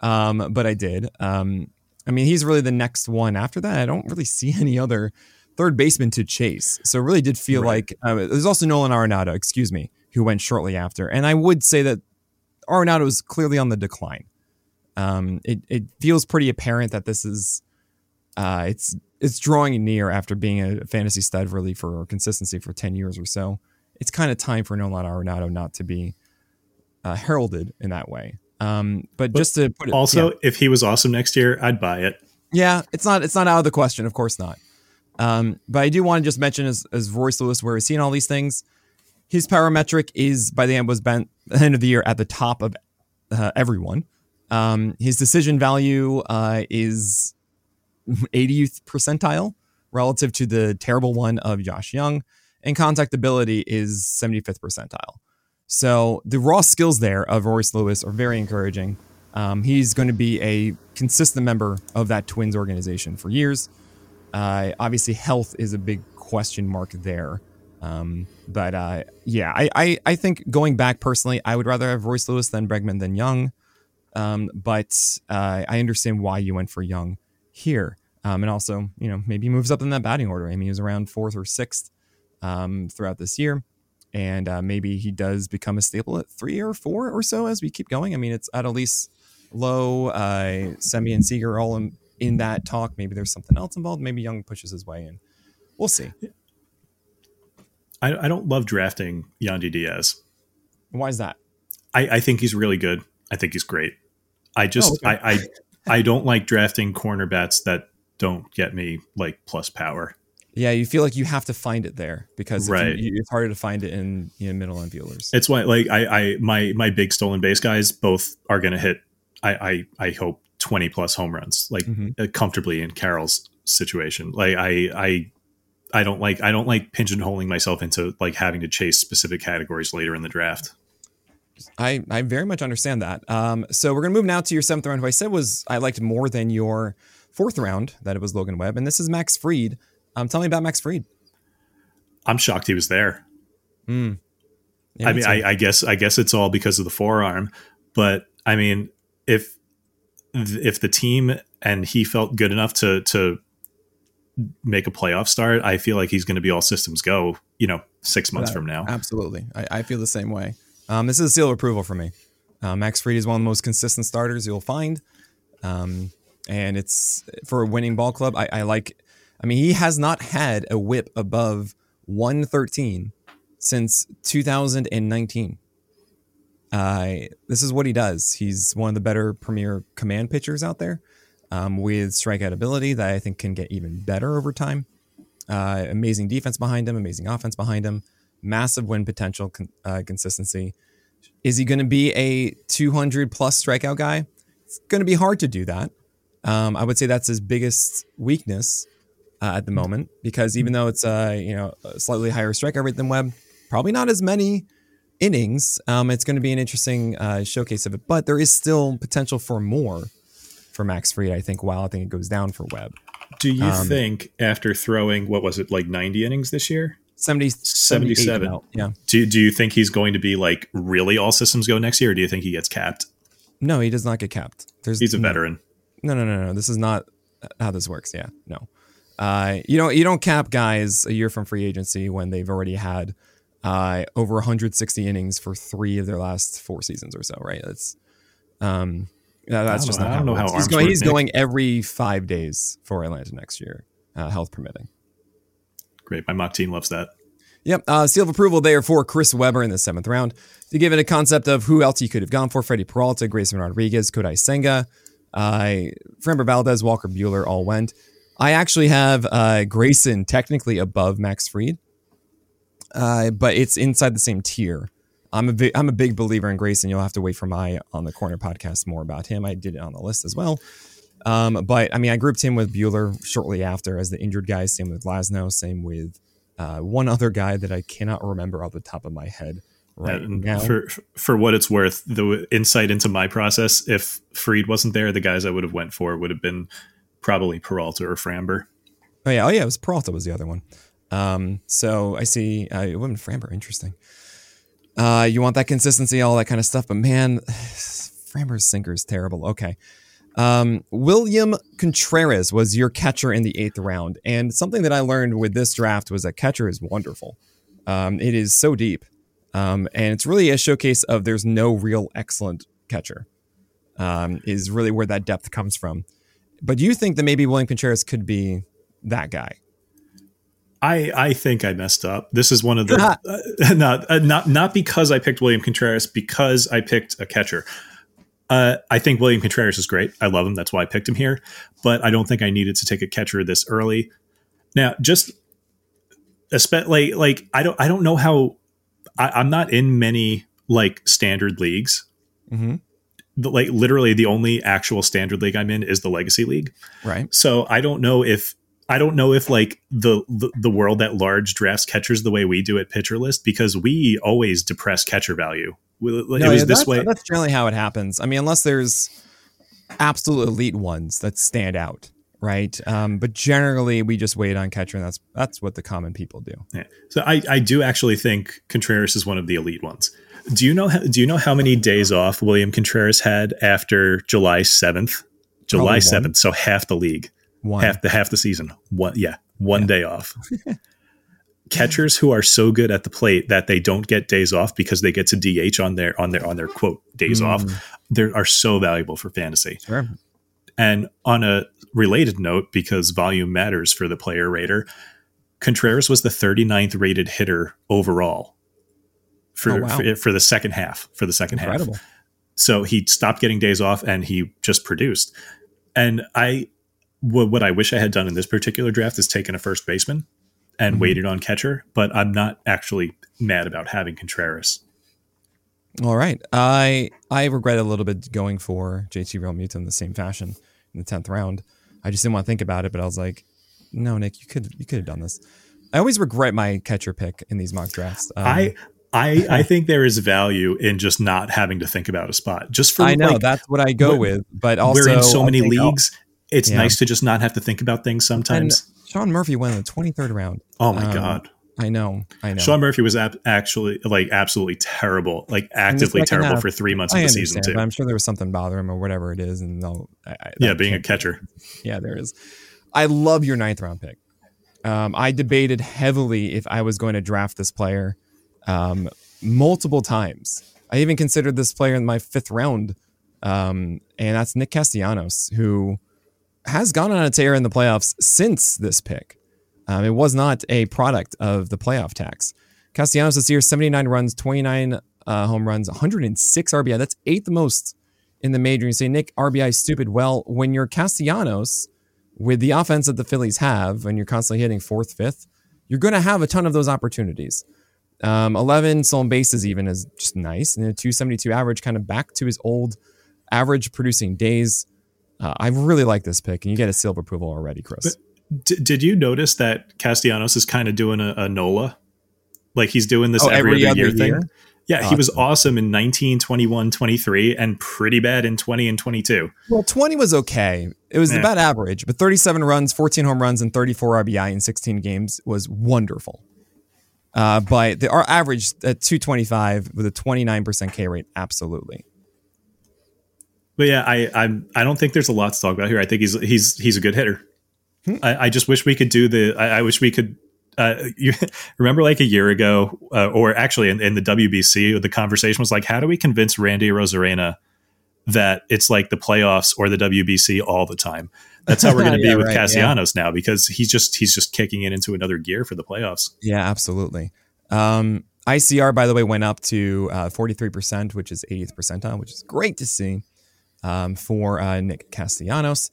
um, but I did. Um, I mean, he's really the next one after that. I don't really see any other third baseman to chase. So it really did feel right. like uh, there's also Nolan Arenado, excuse me, who went shortly after. And I would say that Arenado is clearly on the decline. Um, it it feels pretty apparent that this is uh, it's it's drawing near after being a fantasy stud really for consistency for ten years or so. It's kind of time for Nolan Arenado not to be uh, heralded in that way. Um, but, but, just to put it also, yeah. if he was awesome next year, I'd buy it. Yeah, it's not it's not out of the question, of course not. Um, but I do want to just mention as as Royce Lewis, where he's seen all these things, his power metric is by the end was bent end of the year at the top of uh, everyone. Um, his decision value uh, is 80th percentile relative to the terrible one of Josh Jung, and contact ability is 75th percentile. So the raw skills there of Royce Lewis are very encouraging. Um, he's going to be a consistent member of that Twins organization for years. Uh, obviously, health is a big question mark there. Um, but uh, yeah, I, I, I, think going back personally, I would rather have Royce Lewis than Bregman than Jung. Um, but uh, I understand why you went for Jung here. Um, and also, you know, maybe he moves up in that batting order. I mean, he was around fourth or sixth um, throughout this year. And uh, maybe he does become a staple at three or four or so as we keep going. I mean, it's at least Lowe, uh, Semien, and Seager all in, in that talk. Maybe there's something else involved. Maybe Jung pushes his way in. We'll see. I, I don't love drafting Yandy Diaz. Why is that? I, I think he's really good. I think he's great. I just oh, okay. I, I I don't like drafting corner bats that don't get me like plus power. Yeah, you feel like you have to find it there because right. You, it's harder to find it in you know, middle infielders. It's why like I, I my my big stolen base guys both are going to hit. I, I I hope twenty plus home runs like mm-hmm. Uh, comfortably in Carroll's situation. Like I I I don't like I don't like pigeonholing myself into like having to chase specific categories later in the draft. I, I very much understand that. Um, so we're gonna move now to your seventh round, who I said was I liked more than your fourth round, that it was Logan Webb, and this is Max Fried. Um, tell me about Max Fried. I'm shocked he was there. Mm. Yeah, I mean, I, I, guess I guess it's all because of the forearm, but I mean, if if the team and he felt good enough to to make a playoff start, I feel like he's going to be all systems go. You know, six months from now. Absolutely, I, I feel the same way. Um, this is a seal of approval for me. Uh, Max Fried is one of the most consistent starters you'll find. Um, and it's for a winning ball club. I, I, like, I mean, he has not had a whip above 113 since 2019. Uh, this is what he does. He's one of the better premier command pitchers out there um, with strikeout ability that I think can get even better over time. Uh, amazing defense behind him, amazing offense behind him massive win potential, con- uh, consistency. Is he going to be a 200 plus strikeout guy? It's going to be hard to do that. Um, I would say that's his biggest weakness uh, at the moment because even though it's a you know a slightly higher strikeout rate than Webb, probably not as many innings. Um, it's going to be an interesting uh, showcase of it, but there is still potential for more. for Max Fried. I think while I think it goes down for Webb. Do you um, think after throwing what was it like 90 innings this year? 70, 77. Yeah. Do, do you think he's going to be like really all systems go next year or do you think he gets capped? No, he does not get capped. There's He's a no, veteran. No, no, no, no. This is not how this works. Yeah. No. Uh, you don't you don't cap guys a year from free agency when they've already had uh, over 160 innings for three of their last four seasons or so, right? That's um, that's just know, not I don't know how he's going. He's going every five days for Atlanta next year, uh, health permitting. Great, my mock team loves that. Yep, uh, seal of approval there for Chris Weber in the seventh round. To give it a concept of who else he could have gone for, Freddie Peralta, Grayson Rodriguez, Kodai Senga, uh, Framber Valdez, Walker Buehler all went. I actually have uh, Grayson technically above Max Fried, uh, but it's inside the same tier. I'm a big, I'm a big believer in Grayson. You'll have to wait for my on the corner podcast more about him. I did it on the list as well. Um, but I mean, I grouped him with Buehler shortly after as the injured guy. Same with Glasnow. Same with uh, one other guy that I cannot remember off the top of my head right now. For for what it's worth, the insight into my process, if Fried wasn't there, the guys I would have went for would have been probably Peralta or Framber. Oh yeah, oh yeah, it was Peralta was the other one. Um, so I see uh, it wasn't Framber. Interesting. Uh, you want that consistency, all that kind of stuff, but man, Framber's sinker is terrible. Okay. Um, William Contreras was your catcher in the eighth round, and something that I learned with this draft was that catcher is wonderful. Um, it is so deep, um, and it's really a showcase of there's no real excellent catcher. Um, is really where that depth comes from. But do you think that maybe William Contreras could be that guy? I, I think I messed up. This is one of the uh, not uh, not not because I picked William Contreras, because I picked a catcher. Uh, I think William Contreras is great. I love him. That's why I picked him here. But I don't think I needed to take a catcher this early. Now, just like like I don't I don't know how I, am not in many like standard leagues. Mm-hmm. The, like literally the only actual standard league I'm in is the Legacy League. Right. So I don't know if I don't know if like the, the, the world at large drafts catchers the way we do at pitcher list because we always depress catcher value. It no, was yeah, this way. That's generally how it happens. I mean, unless there's absolute elite ones that stand out, right? Um, but generally, we just wait on catcher, and that's that's what the common people do. Yeah. So I, I do actually think Contreras is one of the elite ones. Do you know how, do you know how many days off William Contreras had after July seventh? July seventh, so half the league. One. Half the half the season. One yeah, one yeah. day off. Catchers who are so good at the plate that they don't get days off because they get to DH on their on their on their quote days mm. off, they are so valuable for fantasy. Sure. And on a related note, because volume matters for the player rater, Contreras was the 39th rated hitter overall for, oh, wow. for, for the second half. For the second Incredible. half, so he stopped getting days off and he just produced. And I what, what I wish I had done in this particular draft is taken a first baseman and mm-hmm. waited on catcher, but I'm not actually mad about having Contreras. All right. I I regret a little bit going for JT Realmuto in the same fashion in the tenth round. I just didn't want to think about it, but I was like, no, Nick, you could you could have done this. I always regret my catcher pick in these mock drafts. Um, I I I think there is value in just not having to think about a spot. Just for I know like, that's what I go with, but also we're in so many leagues it's yeah. nice to just not have to think about things sometimes. And Sean Murphy went in the 23rd round. Oh my um, god. I know, I know. Sean Murphy was ab- actually like absolutely terrible, like actively terrible half, for three months of the season too. I'm sure there was something bothering him or whatever it is, and they'll. I, yeah, being a catcher. Yeah, there is. I love your ninth round pick. Um, I debated heavily if I was going to draft this player um, multiple times. I even considered this player in my fifth round, um, and that's Nick Castellanos, who has gone on a tear in the playoffs since this pick. Um, it was not a product of the playoff tax. Castellanos this year, 79 runs, 29 uh, home runs, 106 RBI. That's eighth most in the major. You say, Nick, RBI stupid. Well, when you're Castellanos, with the offense that the Phillies have, and you're constantly hitting fourth, fifth, you're going to have a ton of those opportunities. Um, 11 stolen bases even is just nice. And a 272 average, kind of back to his old average producing days. Uh, I really like this pick, and you get a seal of approval already, Chris. D- did you notice that Castellanos is kind of doing a, a, Nola? Like he's doing this oh, every, every, other, year, year, thing. Yeah, he was awesome in 19, 21, 23, and pretty bad in 20 and 22. Well, 20 was okay. It was yeah. about average, but 37 runs, 14 home runs, and 34 RBI in 16 games was wonderful. Uh, but the, our average at 225 with a 29% K rate, absolutely. But yeah, I I'm I don't think there's a lot to talk about here. I think he's he's he's a good hitter. Hmm. I, I, just wish we could do the. I, I wish we could. Uh, you remember like a year ago, uh, or actually in, in, the WBC, the conversation was like, how do we convince Randy Arozarena that it's like the playoffs or the WBC all the time? That's how we're going to yeah, be with right, Castellanos yeah. now because he's just he's just kicking it into another gear for the playoffs. Yeah, absolutely. Um, ICR, by the way, went up to uh, 43%, which is 80th percentile, which is great to see um, for uh, Nick Castellanos.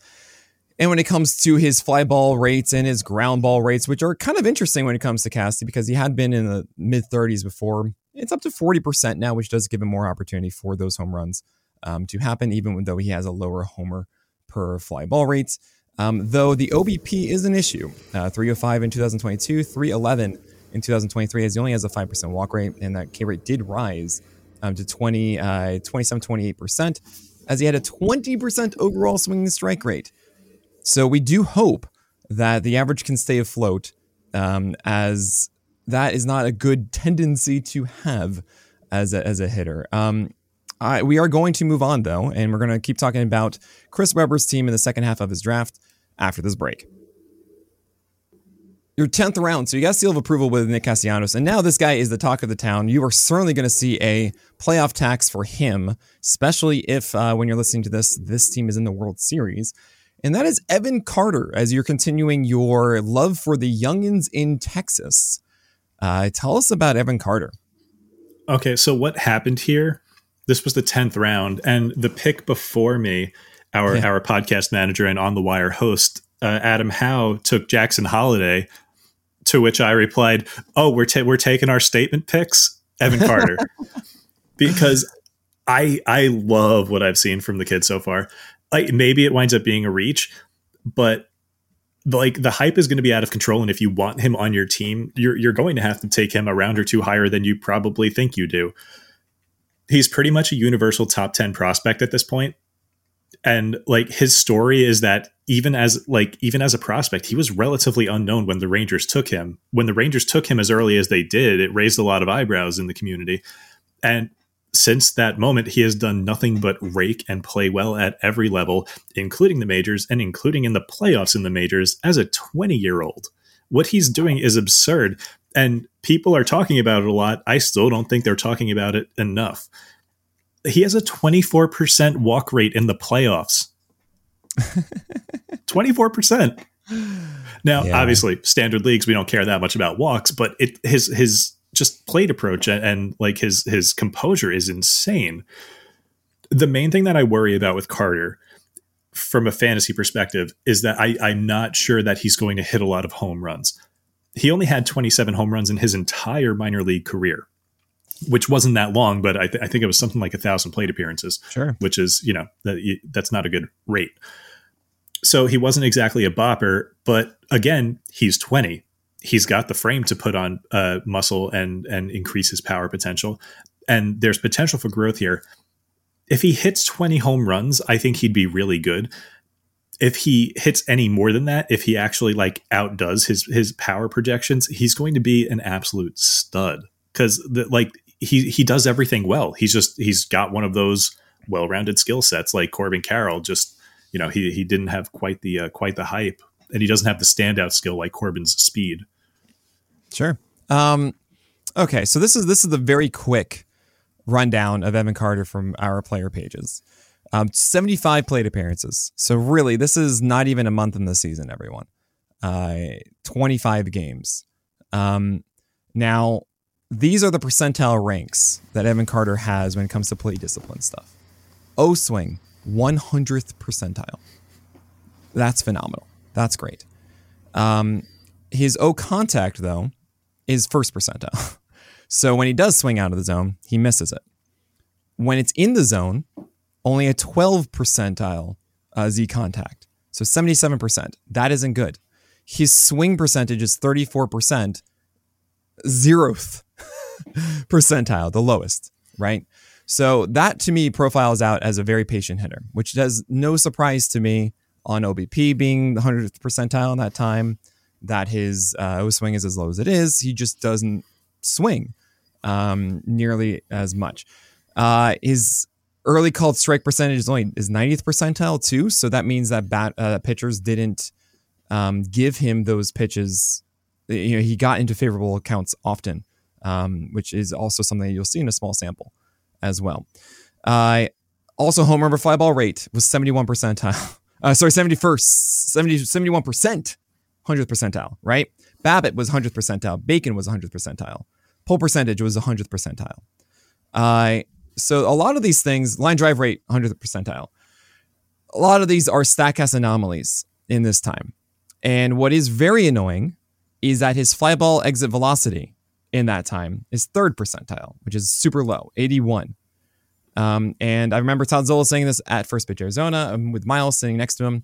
And when it comes to his fly ball rates and his ground ball rates, which are kind of interesting when it comes to Casty because he had been in the mid 30s before, it's up to 40% now, which does give him more opportunity for those home runs um, to happen, even though he has a lower homer per fly ball rates. Um, though the OBP is an issue. Uh, 305 in 2022, 311 in 2023, as he only has a 5% walk rate, and that K rate did rise um, to 20, uh, 27, 28%, as he had a 20% overall swinging strike rate. So we do hope that the average can stay afloat, um, as that is not a good tendency to have as a, as a hitter. Um, I, we are going to move on though, and we're going to keep talking about Chris Weber's team in the second half of his draft after this break. Your 10th round, so you got seal of approval with Nick Castellanos, and now this guy is the talk of the town. You are certainly going to see a playoff tax for him, especially if uh, when you're listening to this, this team is in the World Series and that is Evan Carter as you're continuing your love for the youngins in Texas. Uh, tell us about Evan Carter. Okay, so what happened here? This was the 10th round, and the pick before me, our, yeah. our podcast manager and on the wire host, uh, Adam Howe, took Jackson Holliday, to which I replied, Oh, we're, ta- we're taking our statement picks, Evan Carter. because I I love what I've seen from the kid so far like maybe it winds up being a reach, but like the hype is going to be out of control and if you want him on your team you're you're going to have to take him a round or two higher than you probably think you do he's pretty much a universal top 10 prospect at this point and like his story is that even as like even as a prospect he was relatively unknown when the rangers took him when the rangers took him as early as they did it raised a lot of eyebrows in the community and since that moment, he has done nothing but rake and play well at every level, including the majors and including in the playoffs in the majors as a 20 year old. What he's doing is absurd, and people are talking about it a lot. I still don't think they're talking about it enough. He has a 24% walk rate in the playoffs. 24%. Now, yeah. obviously, standard leagues, we don't care that much about walks, but it his his just plate approach and, and like his his composure is insane. The main thing that I worry about with Carter from a fantasy perspective is that I, I'm not sure that he's going to hit a lot of home runs. He only had 27 home runs in his entire minor league career, which wasn't that long, but I, th- I think it was something like a thousand plate appearances, sure. which is, you know, that, that's not a good rate. So he wasn't exactly a bopper, but again, he's 20 he's got the frame to put on uh, muscle and and increase his power potential. And there's potential for growth here. If he hits 20 home runs, I think he'd be really good. If he hits any more than that, if he actually like outdoes his his power projections, he's going to be an absolute stud. Because like he he does everything well. He's just he's got one of those well-rounded skill sets like Corbin Carroll. Just you know he he didn't have quite the uh, quite the hype and he doesn't have the standout skill like Corbin's speed. Sure. Um, okay, so this is this is the very quick rundown of Evan Carter from our player pages. Um, 75 plate appearances. So really, this is not even a month in the season, everyone. Uh, 25 games. Um, now, these are the percentile ranks that Evan Carter has when it comes to plate discipline stuff. O swing, 100th percentile. That's phenomenal. That's great. Um, his O contact, though, is first percentile. so when he does swing out of the zone, he misses it. When it's in the zone, only a 12 percentile uh, Z contact. So 77%. That isn't good. His swing percentage is 34%, zeroth. percentile, the lowest, right? So that to me profiles out as a very patient hitter, which does no surprise to me on OBP being the 100th percentile in that time, that his uh, O swing is as low as it is. He just doesn't swing um, nearly as much. Uh, his early called strike percentage is only is 90th percentile too, so that means that bat uh, pitchers didn't um, give him those pitches. You know, he got into favorable accounts often, um, which is also something you'll see in a small sample as well. Uh, also, home run fly ball rate was 71 percentile. Uh, sorry, 71st, 70, 71%, 100th percentile, right? BABIP was 100th percentile. Bacon was 100th percentile. Pull percentage was 100th percentile. Uh, so a lot of these things, line drive rate, 100th percentile. A lot of these are Statcast anomalies in this time. And what is very annoying is that his fly ball exit velocity in that time is third percentile, which is super low, 81. Um, and I remember Todd Zola saying this at First Pitch Arizona um, with Miles sitting next to him,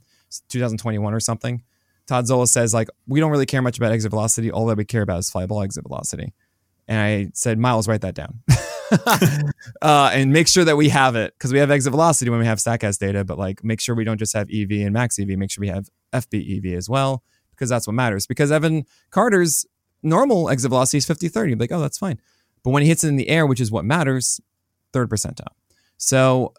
2021 or something. Todd Zola says, like, we don't really care much about exit velocity. All that we care about is fly ball exit velocity. And I said, Miles, write that down. uh, and make sure that we have it because we have exit velocity when we have Statcast data, but like make sure we don't just have EV and max EV, make sure we have FB EV as well because that's what matters. Because Evan Carter's normal exit velocity is 50 30. You'd be Like, oh, that's fine. But when he hits it in the air, which is what matters, third percentile. So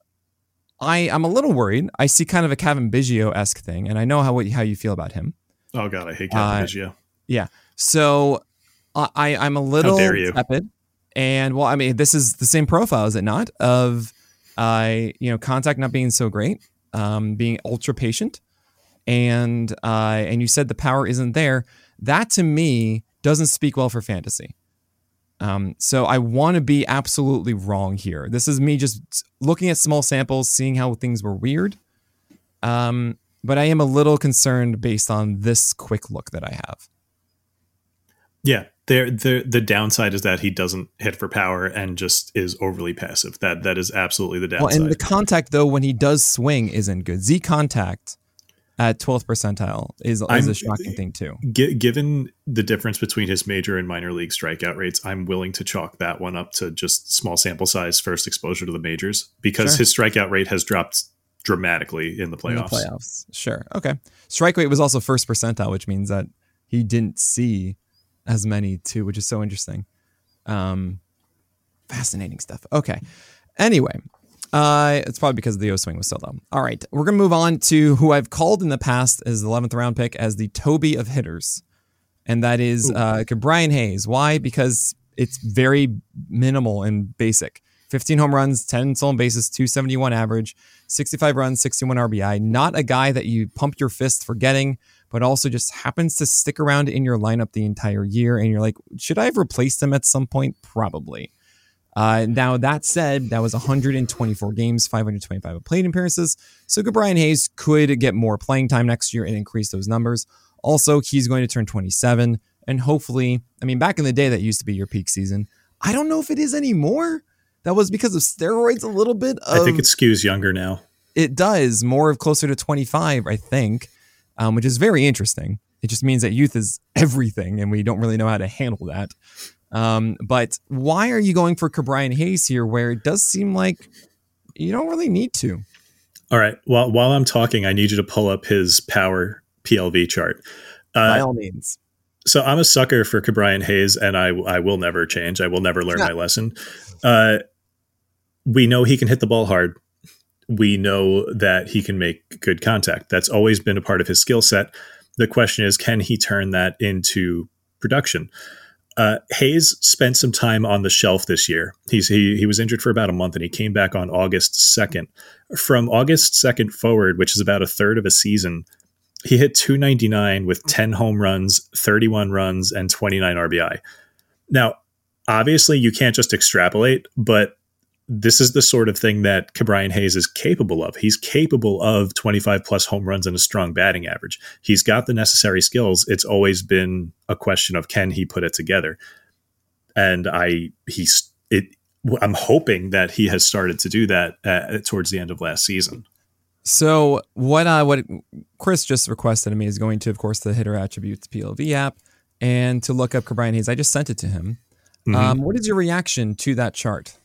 I, I'm a little worried. I see kind of a Cavan Biggio esque thing, and I know how how you feel about him. Oh God, I hate Cavan uh, Biggio. Yeah. So I, I'm a little tepid. And well, I mean, this is the same profile, is it not? Of uh, you know, contact not being so great, um, being ultra patient, and uh, and you said the power isn't there. That to me doesn't speak well for fantasy. Um, so I want to be absolutely wrong here. This is me just looking at small samples, seeing how things were weird. Um, but I am a little concerned based on this quick look that I have. Yeah, there the the downside is that he doesn't hit for power and just is overly passive. That that is absolutely the downside. Well, and the contact though, when he does swing, isn't good. Z contact at 12th percentile is, is a shocking thing too. G- given the difference between his major and minor league strikeout rates, I'm willing to chalk that one up to just small sample size first exposure to the majors because sure. his strikeout rate has dropped dramatically in the playoffs. In the playoffs, sure, okay. Strike rate was also first percentile, which means that he didn't see as many too, which is so interesting. Um, fascinating stuff. Okay. Anyway, uh, it's probably because the O swing was so low. All right, we're gonna move on to who I've called in the past as the 11th round pick as the Toby of hitters, and that is uh, Brian Hayes. Why? Because it's very minimal and basic. 15 home runs, 10 stolen bases, 271 average, 65 runs, 61 RBI. Not a guy that you pump your fist for getting, but also just happens to stick around in your lineup the entire year. And you're like, should I have replaced him at some point? Probably. Uh, now, that said, that was 124 games, 525 plate appearances. So Brian Hayes could get more playing time next year and increase those numbers. Also, he's going to turn 27. And hopefully, I mean, back in the day, that used to be your peak season. I don't know if it is anymore. That was because of steroids a little bit. Of, I think it skews younger now. It does, more of closer to 25, I think, um, which is very interesting. It just means that youth is everything, and we don't really know how to handle that. Um, but why are you going for Ke'Bryan Hayes here, where it does seem like you don't really need to? All right. While while I'm talking, I need you to pull up his power PLV chart. Uh, By all means. So I'm a sucker for Ke'Bryan Hayes, and I I will never change. I will never learn yeah. my lesson. Uh, we know he can hit the ball hard. We know that he can make good contact. That's always been a part of his skill set. The question is, can he turn that into production? Uh, Hayes spent some time on the shelf this year. He's he he was injured for about a month, and he came back on August second. From August second forward, which is about a third of a season, he hit 299 with 10 home runs, 31 runs, and 29 RBI. Now, obviously, you can't just extrapolate, but this is the sort of thing that Ke'Bryan Hayes is capable of. He's capable of 25 plus home runs and a strong batting average. He's got the necessary skills. It's always been a question of can he put it together. And I he's it I'm hoping that he has started to do that uh, towards the end of last season. So what uh, what Chris just requested of me is going to, of course, the hitter attributes PLV app and to look up Ke'Bryan Hayes. I just sent it to him. Mm-hmm. Um, what is your reaction to that chart?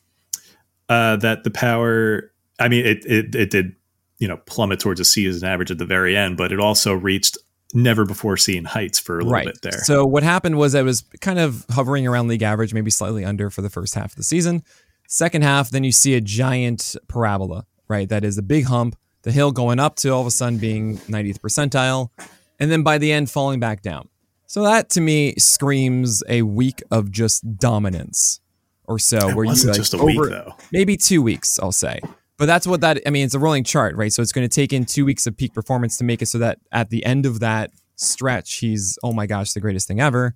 Uh, that the power, I mean, it, it, it did, you know, plummet towards a season average at the very end, but it also reached never before seen heights for a little right. bit there. So what happened was I was kind of hovering around league average, maybe slightly under for the first half of the season. Second half, then you see a giant parabola, right? That is a big hump, the hill going up to all of a sudden being 90th percentile, and then by the end falling back down. So that to me screams a week of just dominance or so. It where wasn't you like, just a over, week though. Maybe two weeks, I'll say. But that's what that I mean, it's a rolling chart, right? So it's going to take in two weeks of peak performance to make it so that at the end of that stretch, he's oh my gosh, the greatest thing ever.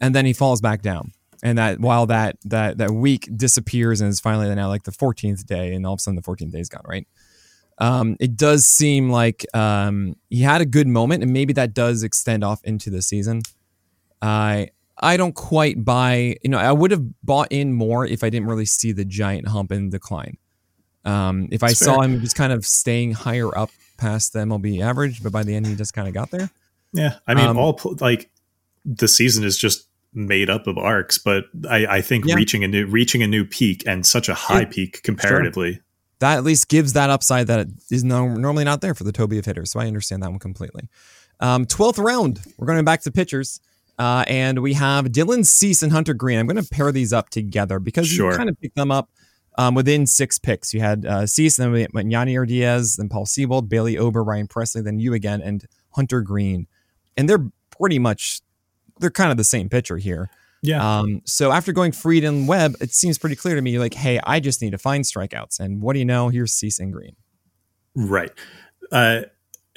And then he falls back down. And that while that that that week disappears and is finally now like the 14th day, and all of a sudden the 14th day is gone, right? Um, it does seem like um, he had a good moment, and maybe that does extend off into the season. I I don't quite buy. You know, I would have bought in more if I didn't really see the giant hump and decline. Um, if That's I fair. saw him just kind of staying higher up past the MLB average, but by the end he just kind of got there. Yeah, I mean, um, all like the season is just made up of arcs, but I, I think yeah. reaching a new reaching a new peak and such a high it, peak comparatively. Sure. That at least gives that upside that is no, normally not there for the Toby of hitters. So I understand that one completely. Um, 12th round, we're going back to pitchers. Uh, and we have Dylan Cease and Hunter Greene. I'm going to pair these up together because sure. you kind of pick them up um, within six picks. You had uh, Cease, then we went Diaz, then Paul Sewald, Bailey Ober, Ryan Pressly, then you again, and Hunter Greene. And they're pretty much, they're kind of the same pitcher here. Yeah. Um, so after going Fried and Webb, it seems pretty clear to me, like, hey, I just need to find strikeouts. And what do you know? Here's Cease and Greene. Right. Uh,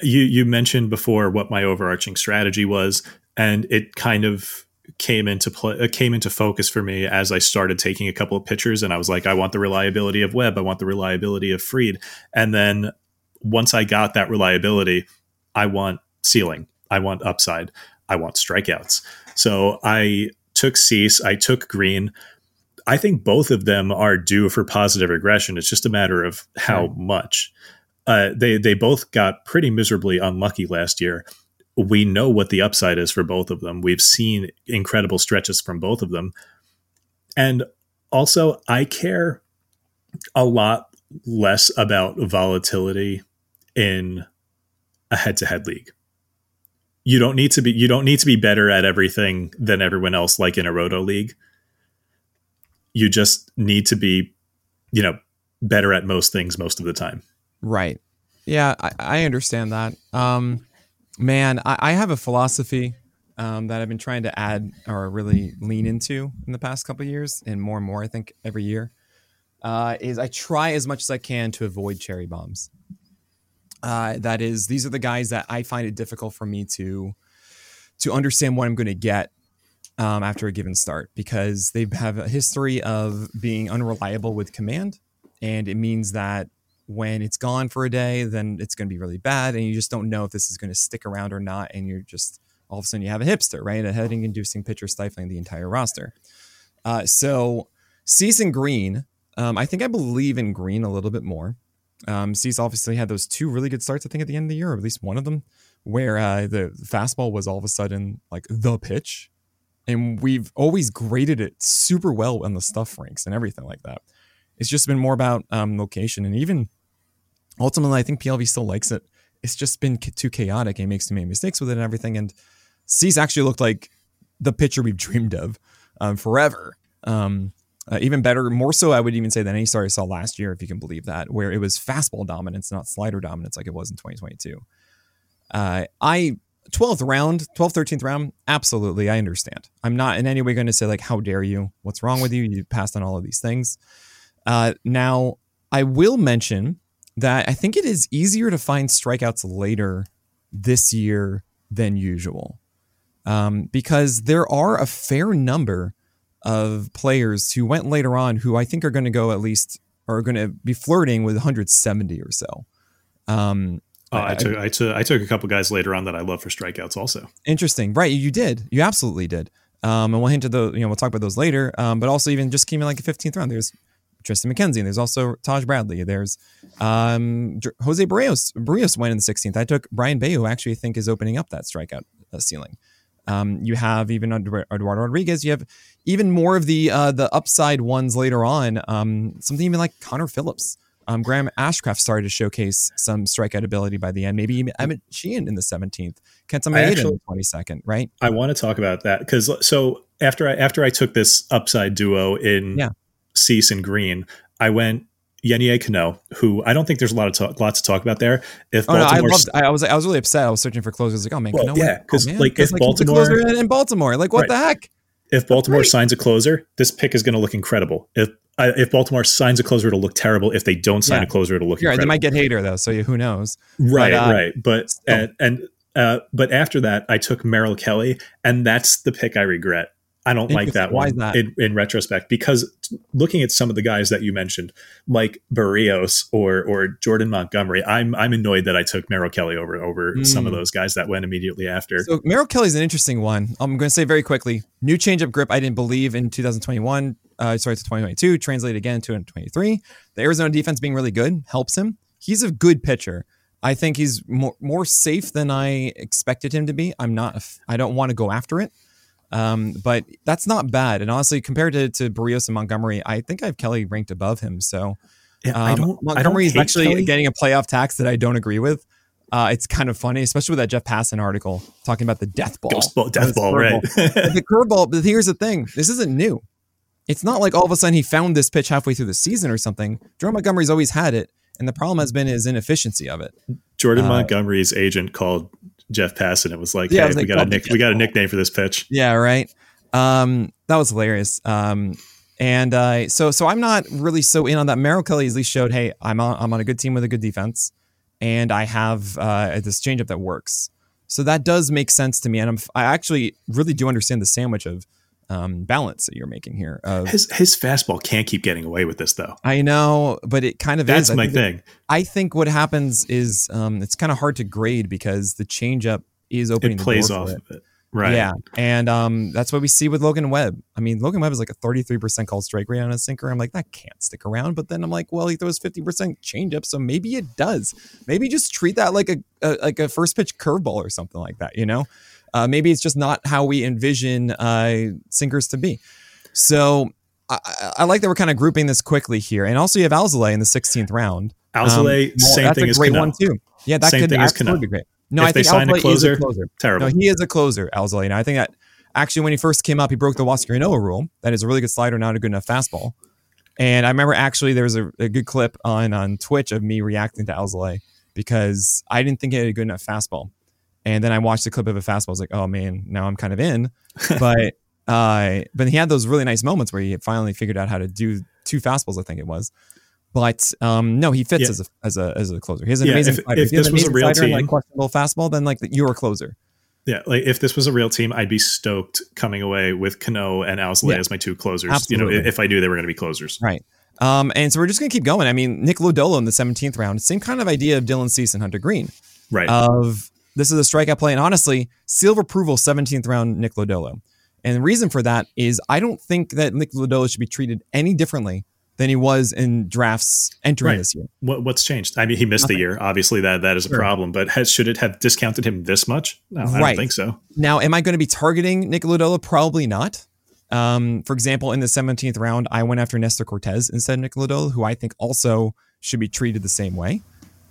you you mentioned before what my overarching strategy was, and it kind of came into play came into focus for me as I started taking a couple of pictures and I was like I want the reliability of Webb I want the reliability of Fried. And then once I got that reliability I want ceiling. I want upside. I want strikeouts. So I took Cease. I took Greene. I think both of them are due for positive regression. It's just a matter of how right. much. Uh, they they both got pretty miserably unlucky last year we know what the upside is for both of them. We've seen incredible stretches from both of them. And also, I care a lot less about volatility in a head-to-head league. You don't need to be you don't need to be better at everything than everyone else like in a roto league. You just need to be, you know, better at most things most of the time. Right. Yeah, I, I understand that. Um Man, I, I have a philosophy um, that I've been trying to add or really lean into in the past couple years, and more and more, I think, every year. Uh, is I try as much as I can to avoid cherry bombs. Uh, that is, these are the guys that I find it difficult for me to to understand what I'm going to get um, after a given start because they have a history of being unreliable with command, and it means that when it's gone for a day, then it's going to be really bad, and you just don't know if this is going to stick around or not, and you're just all of a sudden you have a hipster, right? A heading-inducing pitcher stifling the entire roster. Uh, so Cease Greene, um, I think I believe in Greene a little bit more. Um, Cease obviously had those two really good starts, I think, at the end of the year, or at least one of them, where uh, the fastball was all of a sudden like the pitch. And we've always graded it super well on the stuff ranks and everything like that. It's just been more about um, location. And even ultimately, I think PLV still likes it. It's just been too chaotic. He makes too many mistakes with it and everything. And Cease actually looked like the pitcher we've dreamed of um, forever. Um, uh, even better, more so, I would even say than any start I saw last year, if you can believe that, where it was fastball dominance, not slider dominance like it was in 2022. Uh, I 12th round, 12th, 13th round, absolutely, I understand. I'm not in any way going to say like, how dare you? What's wrong with you? You passed on all of these things. Uh, now, I will mention that I think it is easier to find strikeouts later this year than usual. Um, because there are a fair number of players who went later on who I think are going to go at least are going to be flirting with 170 or so. Um, oh, I, I, took I took I took a couple guys later on that I love for strikeouts also. Interesting, right? You did, you absolutely did. Um, and we'll hint to those. You know, we'll talk about those later. Um, but also, even just came in like a 15th round. There's Triston McKenzie. And there's also Taj Bradley. There's um, Jose Berrios. Barrios went in the 16th. I took Brayan Bello, who actually I think is opening up that strikeout uh, ceiling. Um, you have even Eduardo Rodriguez. You have even more of the uh, the upside ones later on. Um, something even like Connor Phillips. Um, Graham Ashcraft started to showcase some strikeout ability by the end. Maybe even Emmet Sheehan in the 17th, Kenta Maeda in the 22nd, right? I want to talk about that because so after I after I took this upside duo in yeah. Cease and Greene, I went Yennier Cano, who I don't think there's a lot of talk, lots to talk about there. If oh, no, I loved, I was I was really upset. I was searching for closers. Like, oh man, well, Cano, yeah, because oh, like if like, Baltimore in, in, Baltimore, like what right. the heck? If Baltimore signs a closer, this pick is going to look incredible. If if Baltimore signs a closer, it'll look terrible. If they don't sign yeah. a closer, it'll look You're. Right, they might get Hader though, so who knows? Right, but, uh, right. But and, and uh, but after that, I took Merrill Kelly, and that's the pick I regret. I don't like that Why one that? In, in, retrospect because looking at some of the guys that you mentioned, like Berrios or or Jordan Montgomery, I'm I'm annoyed that I took Merrill Kelly over over mm. some of those guys that went immediately after. So Merrill Kelly's an interesting one. I'm going to say very quickly: new changeup grip. I didn't believe in 2021. Uh, sorry, to 2022. Translated again to 2023. The Arizona defense being really good helps him. He's a good pitcher. I think he's more more safe than I expected him to be. I'm not. I don't want to go after it. Um, but that's not bad. And honestly, compared to, to Berrios and Montgomery, I think I have Kelly ranked above him. So yeah, um, I don't, Montgomery I is actually Kelly. getting a playoff tax that I don't agree with. Uh, it's kind of funny, especially with that Jeff Passan article talking about the death ball. Ghost ball, death ball, right. the curveball, but here's the thing. This isn't new. It's not like all of a sudden he found this pitch halfway through the season or something. Jordan Montgomery's always had it. And the problem has been his inefficiency of it. Jordan uh, Montgomery's agent called Jeff Passan. It was like, yeah, hey, was like, we got a nick, we got a nickname for this pitch. Yeah, right. Um, that was hilarious. Um, and uh, so so I'm not really so in on that. Merrill Kelly at least showed, hey, I'm on I'm on a good team with a good defense, and I have uh, this changeup that works. So that does make sense to me, and I'm I actually really do understand the sandwich of um, balance that you're making here. Of, his his fastball can't keep getting away with this though. I know, but it kind of that's is. my thing. That, I think what happens is um, it's kind of hard to grade because the changeup is opening. It plays off of it. Right. Yeah. And um, that's what we see with Logan Webb. I mean, Logan Webb is like a 33% called strike rate on a sinker. I'm like, that can't stick around. But then I'm like, well, he throws 50% changeup, so maybe it does. Maybe just treat that like a, a like a first pitch curveball or something like that, you know? Uh, maybe it's just not how we envision uh, sinkers to be. So I, I, like that we're kind of grouping this quickly here. And also you have Alzolay in the 16th round. Alzolay, um, same that's thing a great one too. Yeah, that same could thing absolutely be great. No, if I think sign a closer, closer, a closer, terrible. No, he is a closer, Alzolay. And I think that actually when he first came up, he broke the Huascar Ynoa rule. That is a really good slider, not a good enough fastball. And I remember actually there was a, a good clip on on Twitch of me reacting to Alzolay because I didn't think he had a good enough fastball. And then I watched the clip of a fastball. I was like, oh man, now I'm kind of in. but uh, but he had those really nice moments where he finally figured out how to do two fastballs. I think it was. But um, no, he fits Yeah. as a as a as a closer. He has an Yeah, amazing if- slider. if this was a real slider and, like team- questionable fastball, then like you're a closer. Yeah, like if this was a real team, I'd be stoked coming away with Cano and Alzolay Yeah. as my two closers. Absolutely. You know, if I knew they were going to be closers. Right. Um, and so we're just gonna keep going. I mean, Nick Lodolo in the 17th round, same kind of idea of Dylan Cease and Hunter Greene. Right. Of this is a strikeout play, and honestly, seal of approval 17th round Nick Lodolo. And the reason for that is I don't think that Nick Lodolo should be treated any differently than he was in drafts entering Right. this year. what, what's changed? I mean, he missed the year. Obviously, that that is a Sure. problem. But has, should it have discounted him this much? No, I Right. don't think so. Now, am I going to be targeting Nick Lodolo? Probably not. Um, for example, in the 17th round, I went after Nestor Cortes instead of Nick Lodolo, who I think also should be treated the same way.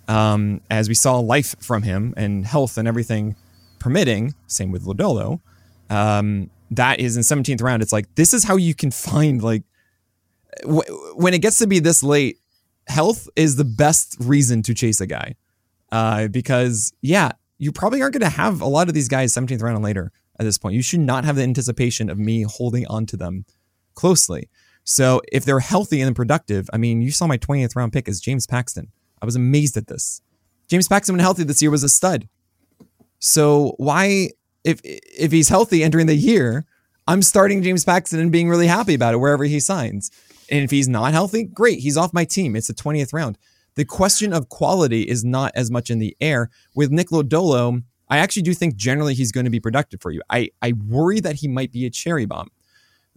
Um, as we saw life from him and health and everything permitting, same with Lodolo. Um, that is in 17th round. It's like, this is how you can find, like, w- when it gets to be this late, health is the best reason to chase a guy. Uh, because, yeah, you probably aren't going to have a lot of these guys 17th round and later at this point. You should not have the anticipation of me holding on to them closely. So if they're healthy and productive, I mean, you saw my 20th round pick is James Paxton. I was amazed at this. James Paxton, when healthy this year, was a stud. So why, if if he's healthy entering the year, I'm starting James Paxton and being really happy about it wherever he signs. And if he's not healthy, great, he's off my team. It's the 20th round. The question of quality is not as much in the air. With Nick Lodolo, I actually do think generally he's going to be productive for you. I, I worry that he might be a cherry bomb.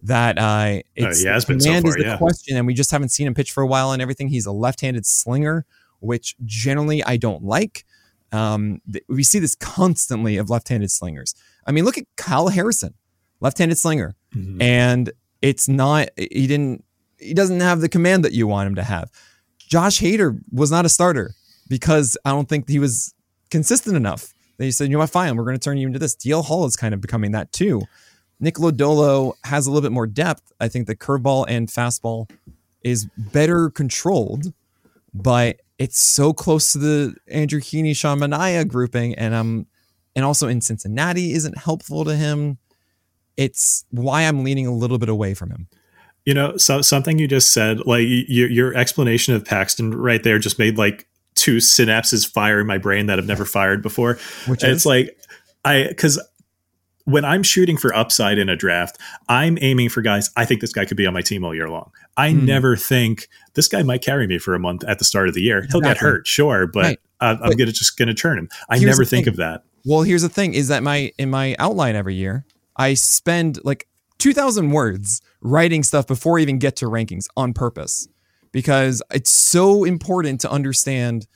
That uh, it's he has been so far, is the yeah. question, and we just haven't seen him pitch for a while and everything. He's a left-handed slinger, which generally I don't like. Um, th- we see this constantly of left-handed slingers. I mean, look at Kyle Harrison, left-handed slinger, mm-hmm. and it's not he didn't he doesn't have the command that you want him to have. Josh Hader was not a starter because I don't think he was consistent enough. They said, you know what, fine, we're going to turn you into this. DL Hall is kind of becoming that too. Nick Lodolo has a little bit more depth. I think the curveball and fastball is better controlled, but it's so close to the Andrew Heaney, Sean Manaea grouping, and I'm and also in Cincinnati isn't helpful to him. It's why I'm leaning a little bit away from him. You know, so something you just said, like your, your explanation of Paxton right there, just made like two synapses fire in my brain that have never fired before. Which it's like I because when I'm shooting for upside in a draft, I'm aiming for guys. I think this guy could be on my team all year long. I mm. never think this guy might carry me for a month at the start of the year. He'll get hurt, sure, but right. I, am gonna just gonna turn him. I never think thing. of that. Well, here's the thing: is that my in my outline every year, I spend like two thousand words writing stuff before I even get to rankings on purpose because it's so important to understand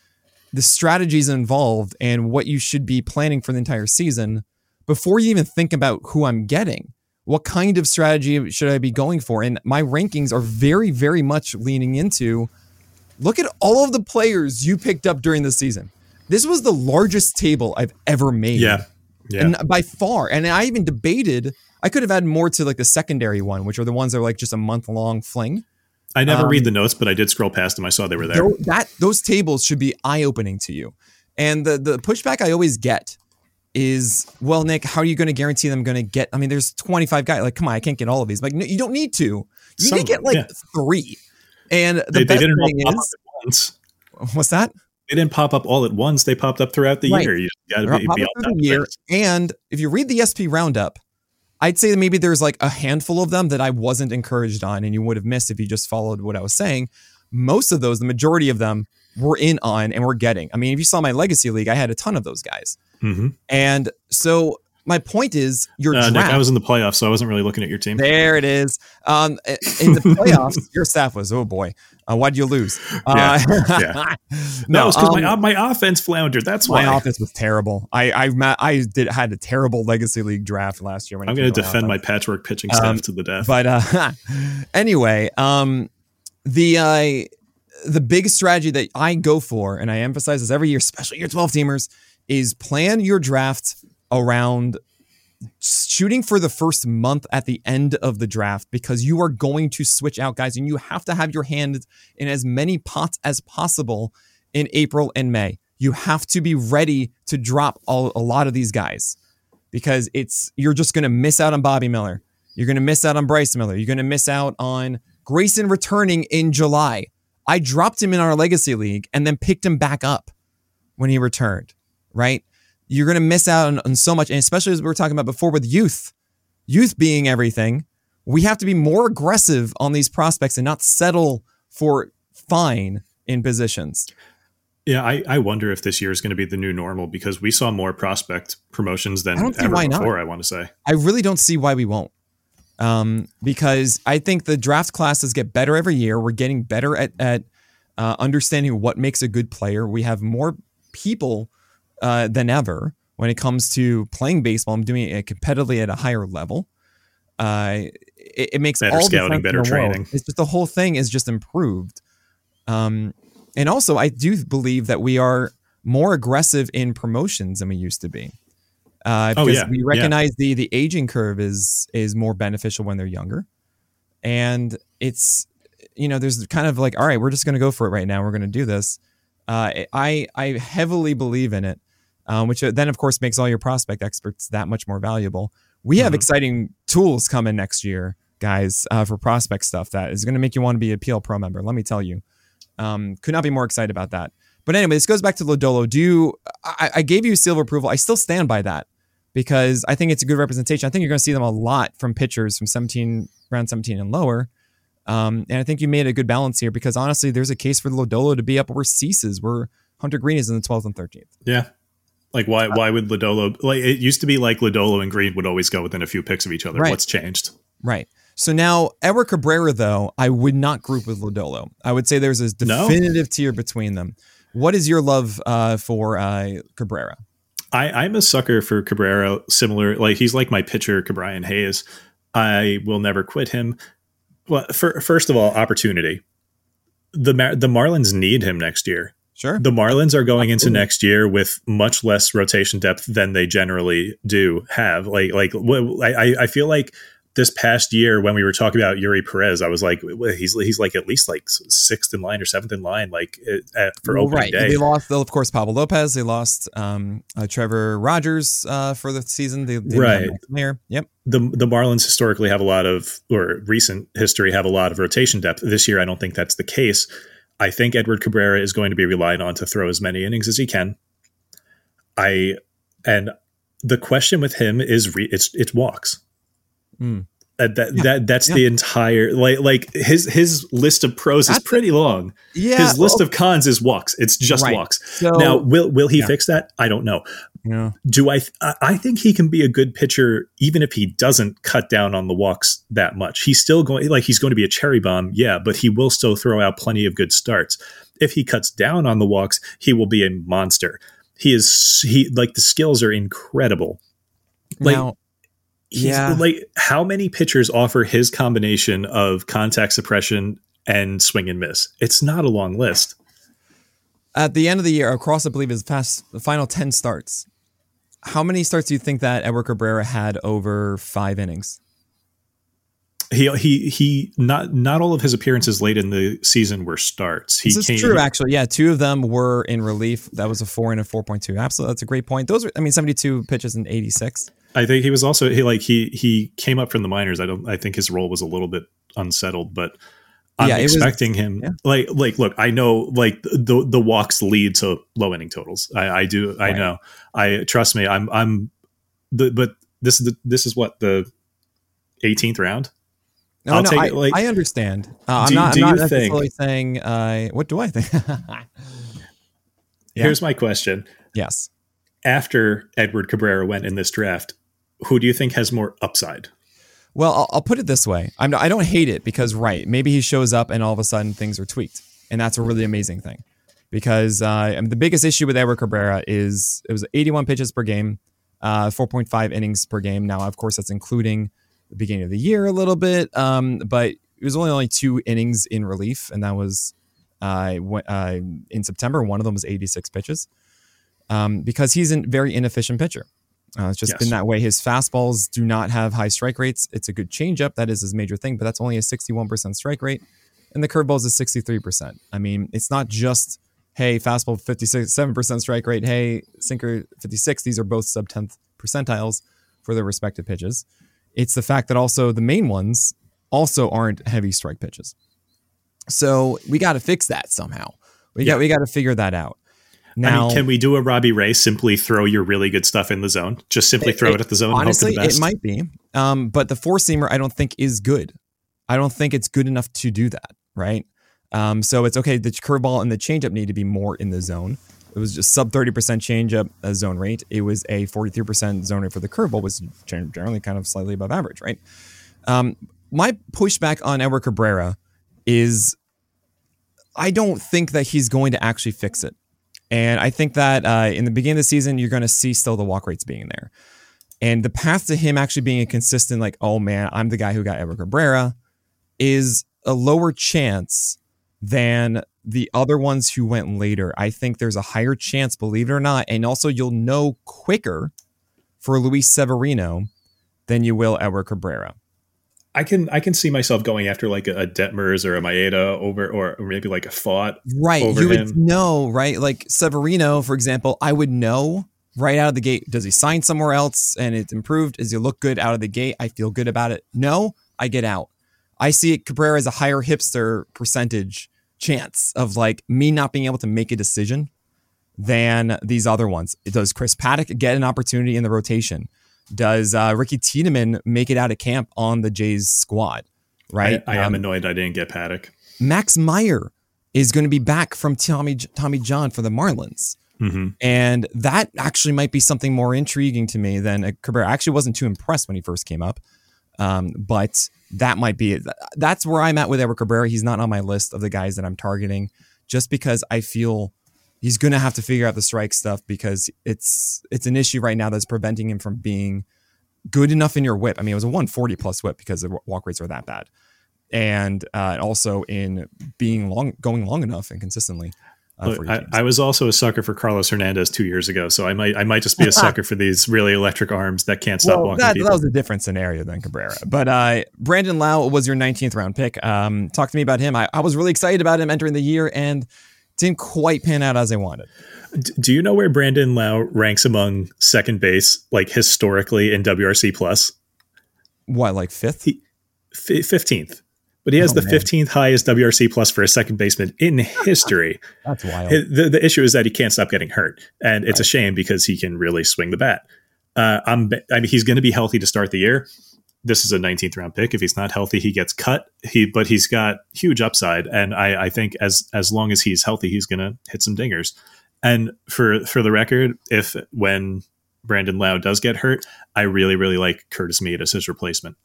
the strategies involved and what you should be planning for the entire season before you even think about who I'm getting. What kind of strategy should I be going for? And my rankings are very, very much leaning into look at all of the players you picked up during the season. This was the largest table I've ever made. Yeah. Yeah. And by far. And I even debated, I could have added more to like the secondary one, which are the ones that are like just a month long fling. I never um, read the notes, but I did scroll past them. I saw they were there. That those tables should be eye opening to you. And the the pushback I always get is, well, Nick, how are you going to guarantee them going to get? I mean, there's 25 guys. Like, come on, I can't get all of these. Like, no, you don't need to. You Some, need to get like yeah. three. And the they, best they thing is, once. what's that? They didn't pop up all at once. They popped up throughout the right. year. You got to be, be the year. And if you read the SP roundup, I'd say maybe there's like a handful of them that I wasn't encouraged on and you would have missed if you just followed what I was saying. Most of those, the majority of them, were in on and we're getting. I mean, if you saw my legacy league, I had a ton of those guys. Mm-hmm. And so my point is, your uh, Nick, I was in the playoffs, so I wasn't really looking at your team. There it is. Um, in the playoffs, your staff was oh boy, uh, why'd you lose? Uh, yeah. yeah. no, it's because um, my my offense floundered. That's why my offense was terrible. I I I did had a terrible legacy league draft last year. I'm going to defend my patchwork pitching staff um, to the death. But uh, anyway, um, the uh, the big strategy that I go for, and I emphasize this every year, especially your 12 teamers, is plan your draft around shooting for the first month at the end of the draft because you are going to switch out guys and you have to have your hand in as many pots as possible in April and May. You have to be ready to drop all, a lot of these guys because it's you're just going to miss out on Bobby Miller. You're going to miss out on Bryce Miller. You're going to miss out on Grayson returning in July. I dropped him in our legacy league and then picked him back up when he returned, right? you're going to miss out on, on so much. And especially as we were talking about before with youth, youth being everything, we have to be more aggressive on these prospects and not settle for fine in positions. Yeah, I, I wonder if this year is going to be the new normal because we saw more prospect promotions than ever before, not. I want to say. I really don't see why we won't. Um, because I think the draft classes get better every year. We're getting better at, at uh, understanding what makes a good player. We have more people uh, than ever when it comes to playing baseball. I'm doing it competitively at a higher level. Uh, it, it, makes better all scouting, better training. World. It's just the whole thing is just improved. Um, and also, I do believe that we are more aggressive in promotions than we used to be. Uh, oh, because oh, yeah. we recognize yeah. the the aging curve is is more beneficial when they're younger, and it's you know there's kind of like all right, we're just going to go for it right now. We're going to do this. Uh, I I heavily believe in it, um, which uh, then of course makes all your prospect experts that much more valuable. We have mm-hmm. exciting tools coming next year, guys, uh, for prospect stuff that is going to make you want to be a PL Pro member. Let me tell you, um, could not be more excited about that. But anyway, this goes back to Lodolo. Do you? I, I gave you silver approval. I still stand by that because I think it's a good representation. I think you're going to see them a lot from pitchers from 17 round 17 and lower. Um, and I think you made a good balance here because honestly, there's a case for Lodolo to be up where Cease's, where Hunter Greene is in the 12th and 13th. Yeah, like why why would Lodolo like it used to be like Lodolo and Greene would always go within a few picks of each other. Right. What's changed? Right. So now Edward Cabrera though, I would not group with Lodolo. I would say there's a definitive no? tier between them. What is your love uh, for uh, Cabrera? I, I'm a sucker for Cabrera. Similar, like he's like my pitcher, Ke'Bryan Hayes. I will never quit him. Well, for, first of all, opportunity. The the Marlins need him next year. Sure. The Marlins are going Absolutely. into next year with much less rotation depth than they generally do have. Like, like I, I feel like this past year when we were talking about Eury Perez, I was like, he's he's like at least like sixth in line or seventh in line, like at, for opening right. day. They lost, of course, Pablo Lopez. They lost um, uh, Trevor Rogers uh, for the season. They, they right. Yep. The the Marlins historically have a lot of, or recent history have a lot of rotation depth. This year, I don't think that's the case. I think Edward Cabrera is going to be relied on to throw as many innings as he can. I and the question with him is re, it's it's walks. Mm. Uh, that yeah. that that's yeah. the entire like like his his list of pros that's is pretty long. Yeah, his list well, of cons is walks. It's just right. walks. So, now, will will he yeah. fix that? I don't know. Yeah. Do I? Th- I think he can be a good pitcher even if he doesn't cut down on the walks that much. He's still going like he's going to be a cherry bomb, yeah, but he will still throw out plenty of good starts. If he cuts down on the walks, he will be a monster. He is he like the skills are incredible. Like now, yeah. like how many pitchers offer his combination of contact suppression and swing and miss? It's not a long list. At the end of the year, across I believe his past the final ten starts, how many starts do you think that Edward Cabrera had over five innings? He he he not not all of his appearances late in the season were starts. He this is true, actually. Yeah, two of them were in relief. That was a four and a four point two. Absolutely, that's a great point. Those are, I mean, seventy two pitches in eighty six. I think he was also he like he he came up from the minors. I don't I think his role was a little bit unsettled, but I'm yeah, expecting was, him yeah. like like look, I know like the the walks lead to low inning totals. I, I do I know. I trust me, I'm I'm the but this is the this is what the 18th round. No, I'll no, I, like, I understand. Uh, do, I'm not, I'm not necessarily think, saying uh, what do I think? yeah. Here's my question. Yes. After Edward Cabrera went in this draft, who do you think has more upside? Well, I'll, I'll put it this way: I'm, I don't hate it because, right, maybe he shows up and all of a sudden things are tweaked, and that's a really amazing thing. Because uh, the biggest issue with Edward Cabrera is it was 81 pitches per game, uh, 4.5 innings per game. Now, of course, that's including the beginning of the year a little bit, um, but it was only only two innings in relief, and that was uh, uh, in September. One of them was 86 pitches um, because he's a very inefficient pitcher. Uh, it's just yes. been that way. His fastballs do not have high strike rates. It's a good changeup. That is his major thing, but that's only a 61% strike rate. And the curveball is a 63%. I mean, it's not just, hey, fastball 57% strike rate. Hey, sinker 56. These are both sub 10th percentiles for their respective pitches. It's the fact that also the main ones also aren't heavy strike pitches. So we got to fix that somehow. We yeah. got we got to figure that out. Now, I mean, can we do a Robbie Ray? Simply throw your really good stuff in the zone. Just simply throw it, it at the zone. Honestly, the it might be. Um, but the four seamer, I don't think is good. I don't think it's good enough to do that. Right. Um, so it's okay. The curveball and the changeup need to be more in the zone. It was just sub 30% changeup uh, zone rate. It was a 43% zone rate for the curveball, was generally kind of slightly above average, right? Um, my pushback on Edward Cabrera is I don't think that he's going to actually fix it. And I think that uh, in the beginning of the season, you're going to see still the walk rates being there. And the path to him actually being a consistent, like, oh man, I'm the guy who got Edward Cabrera, is a lower chance than the other ones who went later. I think there's a higher chance, believe it or not. And also, you'll know quicker for Luis Severino than you will Edward Cabrera. I can I can see myself going after like a, a Detmers or a Maeda over or, maybe like a Pfaadt. Right. you him. would know, right? Like Severino, for example, I would know right out of the gate. Does he sign somewhere else and it's improved? Does he look good out of the gate? I feel good about it. No, I get out. I see Cabrera as a higher hipster percentage chance of like me not being able to make a decision than these other ones. Does Chris Paddack get an opportunity in the rotation? Does uh, Ricky Tiedemann make it out of camp on the Jays squad? Right. I, I am um, annoyed I didn't get Paddack. Max Meyer is going to be back from Tommy Tommy John for the Marlins. Mm-hmm. And that actually might be something more intriguing to me than a Cabrera. I actually wasn't too impressed when he first came up, um, but that might be it. That's where I'm at with Edward Cabrera. He's not on my list of the guys that I'm targeting, just because I feel he's going to have to figure out the strike stuff because it's it's an issue right now that's preventing him from being good enough in your whip. I mean, it was a 140 plus whip because the walk rates are that bad, and uh, also in being long, going long enough and consistently. Uh, I, I, was also a sucker for Carlos Hernandez two years ago, so I might I might just be a sucker for these really electric arms that can't stop well, walking. That, that was a different scenario than Cabrera. But uh, Brandon Lowe was your 19th round pick. Um, talk to me about him. I, I was really excited about him entering the year and didn't quite pan out as I wanted. Do you know where Brandon Lowe ranks among second base, like historically in WRC plus? What, like fifth? Fifteenth but he has oh, the man. 15th highest WRC plus for a second baseman in history. That's wild. The, the issue is that he can't stop getting hurt, and it's right. a shame because he can really swing the bat. Uh, I'm, I mean, he's going to be healthy to start the year. This is a 19th round pick. If he's not healthy, he gets cut. He, but he's got huge upside, and I, I think as as long as he's healthy, he's to hit some dingers. And for for the record, if when Brandon Lowe does get hurt, I really really like Curtis Mead as his replacement.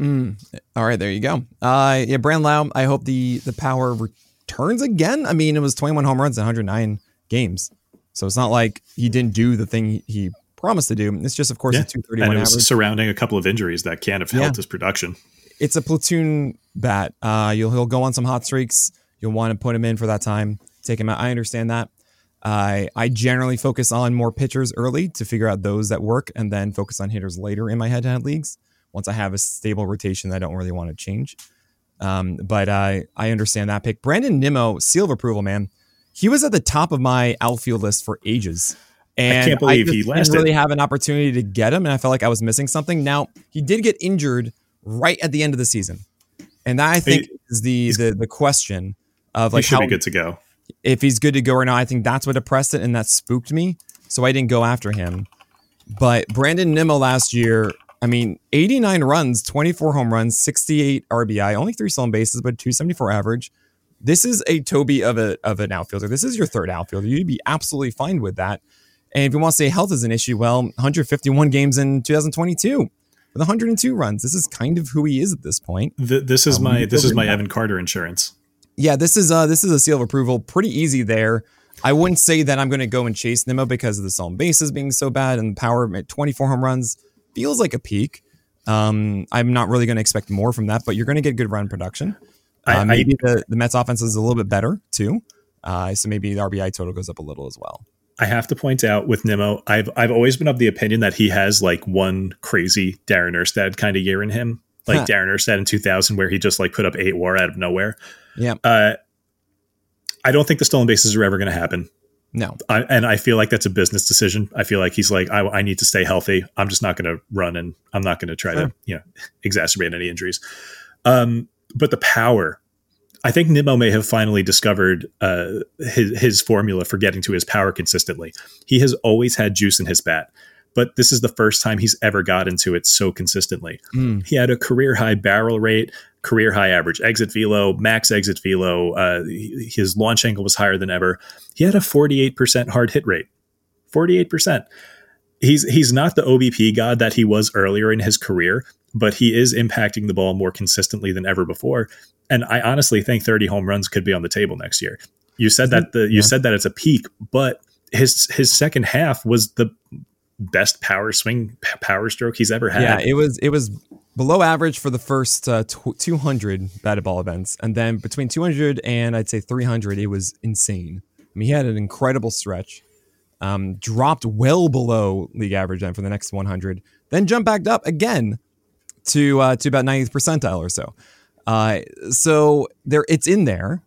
Mm. All right, there you go. Uh, yeah, Brand Lowe. I hope the the power returns again. I mean, it was 21 home runs, 109 games, so it's not like he didn't do the thing he promised to do. It's just, of course, yeah. a 231 and it was average. surrounding a couple of injuries that can't have helped yeah. his production. It's a platoon bat. Uh, you'll he'll go on some hot streaks. You'll want to put him in for that time. Take him out. I understand that. I I generally focus on more pitchers early to figure out those that work, and then focus on hitters later in my head-to-head leagues once I have a stable rotation, that I don't really want to change. Um, but I I understand that pick. Brandon Nimmo, seal of approval, man. He was at the top of my outfield list for ages. And I can't believe I he lasted. didn't really have an opportunity to get him, and I felt like I was missing something. Now he did get injured right at the end of the season, and that I think he, is the, the the question of like he should how, be good to go. If he's good to go or not, I think that's what depressed it, and that spooked me. So I didn't go after him. But Brandon Nimmo last year I mean, 89 runs, 24 home runs, 68 RBI, only three stolen bases, but 274 average. This is a Toby of a of an outfielder. This is your third outfielder. You'd be absolutely fine with that. And if you want to say health is an issue, well, 151 games in 2022 with 102 runs. This is kind of who he is at this point. The, this is um, my this is my Evan Carter insurance. Yeah, this is uh this is a seal of approval. Pretty easy there. I wouldn't say that I'm going to go and chase Nimmo because of the stolen bases being so bad and the power at 24 home runs feels like a peak. Um, I'm not really going to expect more from that, but you're going to get good run production. Uh, maybe I, the, the Mets offense is a little bit better too. Uh, so maybe the RBI total goes up a little as well. I have to point out with Nimmo, I've I've always been of the opinion that he has like one crazy Darren Erstad kind of year in him, like huh. Darren Erstad in 2000, where he just like put up eight WAR out of nowhere. Yeah. Uh, I don't think the stolen bases are ever going to happen. No. I, and I feel like that's a business decision. I feel like he's like, I, I need to stay healthy. I'm just not going to run and I'm not going to try sure. to, you know, exacerbate any injuries. Um, but the power, I think Nimmo may have finally discovered uh, his, his formula for getting to his power consistently. He has always had juice in his bat but this is the first time he's ever got into it so consistently. Mm. He had a career high barrel rate, career high average exit velo, max exit velo. Uh, his launch angle was higher than ever. He had a 48% hard hit rate. 48%. He's he's not the OBP god that he was earlier in his career, but he is impacting the ball more consistently than ever before. And I honestly think 30 home runs could be on the table next year. You said that the you yeah. said that it's a peak, but his his second half was the best power swing power stroke he's ever had. Yeah, it was it was below average for the first uh, 200 batted ball events, and then between 200 and I'd say 300, it was insane. I mean, he had an incredible stretch. Um, dropped well below league average then for the next 100, then jumped back up again to uh, to about 90th percentile or so. Uh, so there, it's in there,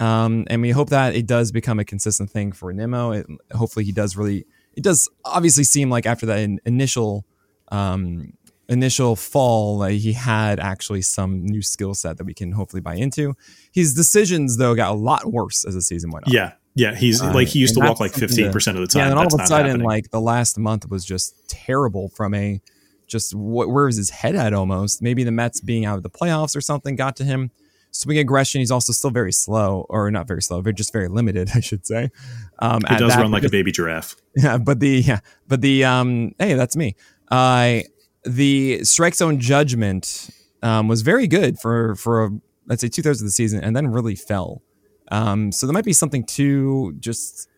um, and we hope that it does become a consistent thing for Nimmo. It, hopefully, he does really it does obviously seem like after that initial um, initial fall, like he had actually some new skill set that we can hopefully buy into. His decisions though got a lot worse as the season went on. Yeah. Yeah, he's uh, like he used to walk like fifteen percent of the time. Yeah, and all of a sudden, happening. like the last month was just terrible from a just wh- where was his head at almost. Maybe the Mets being out of the playoffs or something got to him swing aggression. He's also still very slow, or not very slow, but just very limited, I should say. Um, he does that, run like just, a baby giraffe. Yeah, but the yeah, but the um, hey, that's me. Uh, the strike zone judgment um, was very good for for let's say two thirds of the season, and then really fell. Um, so there might be something to just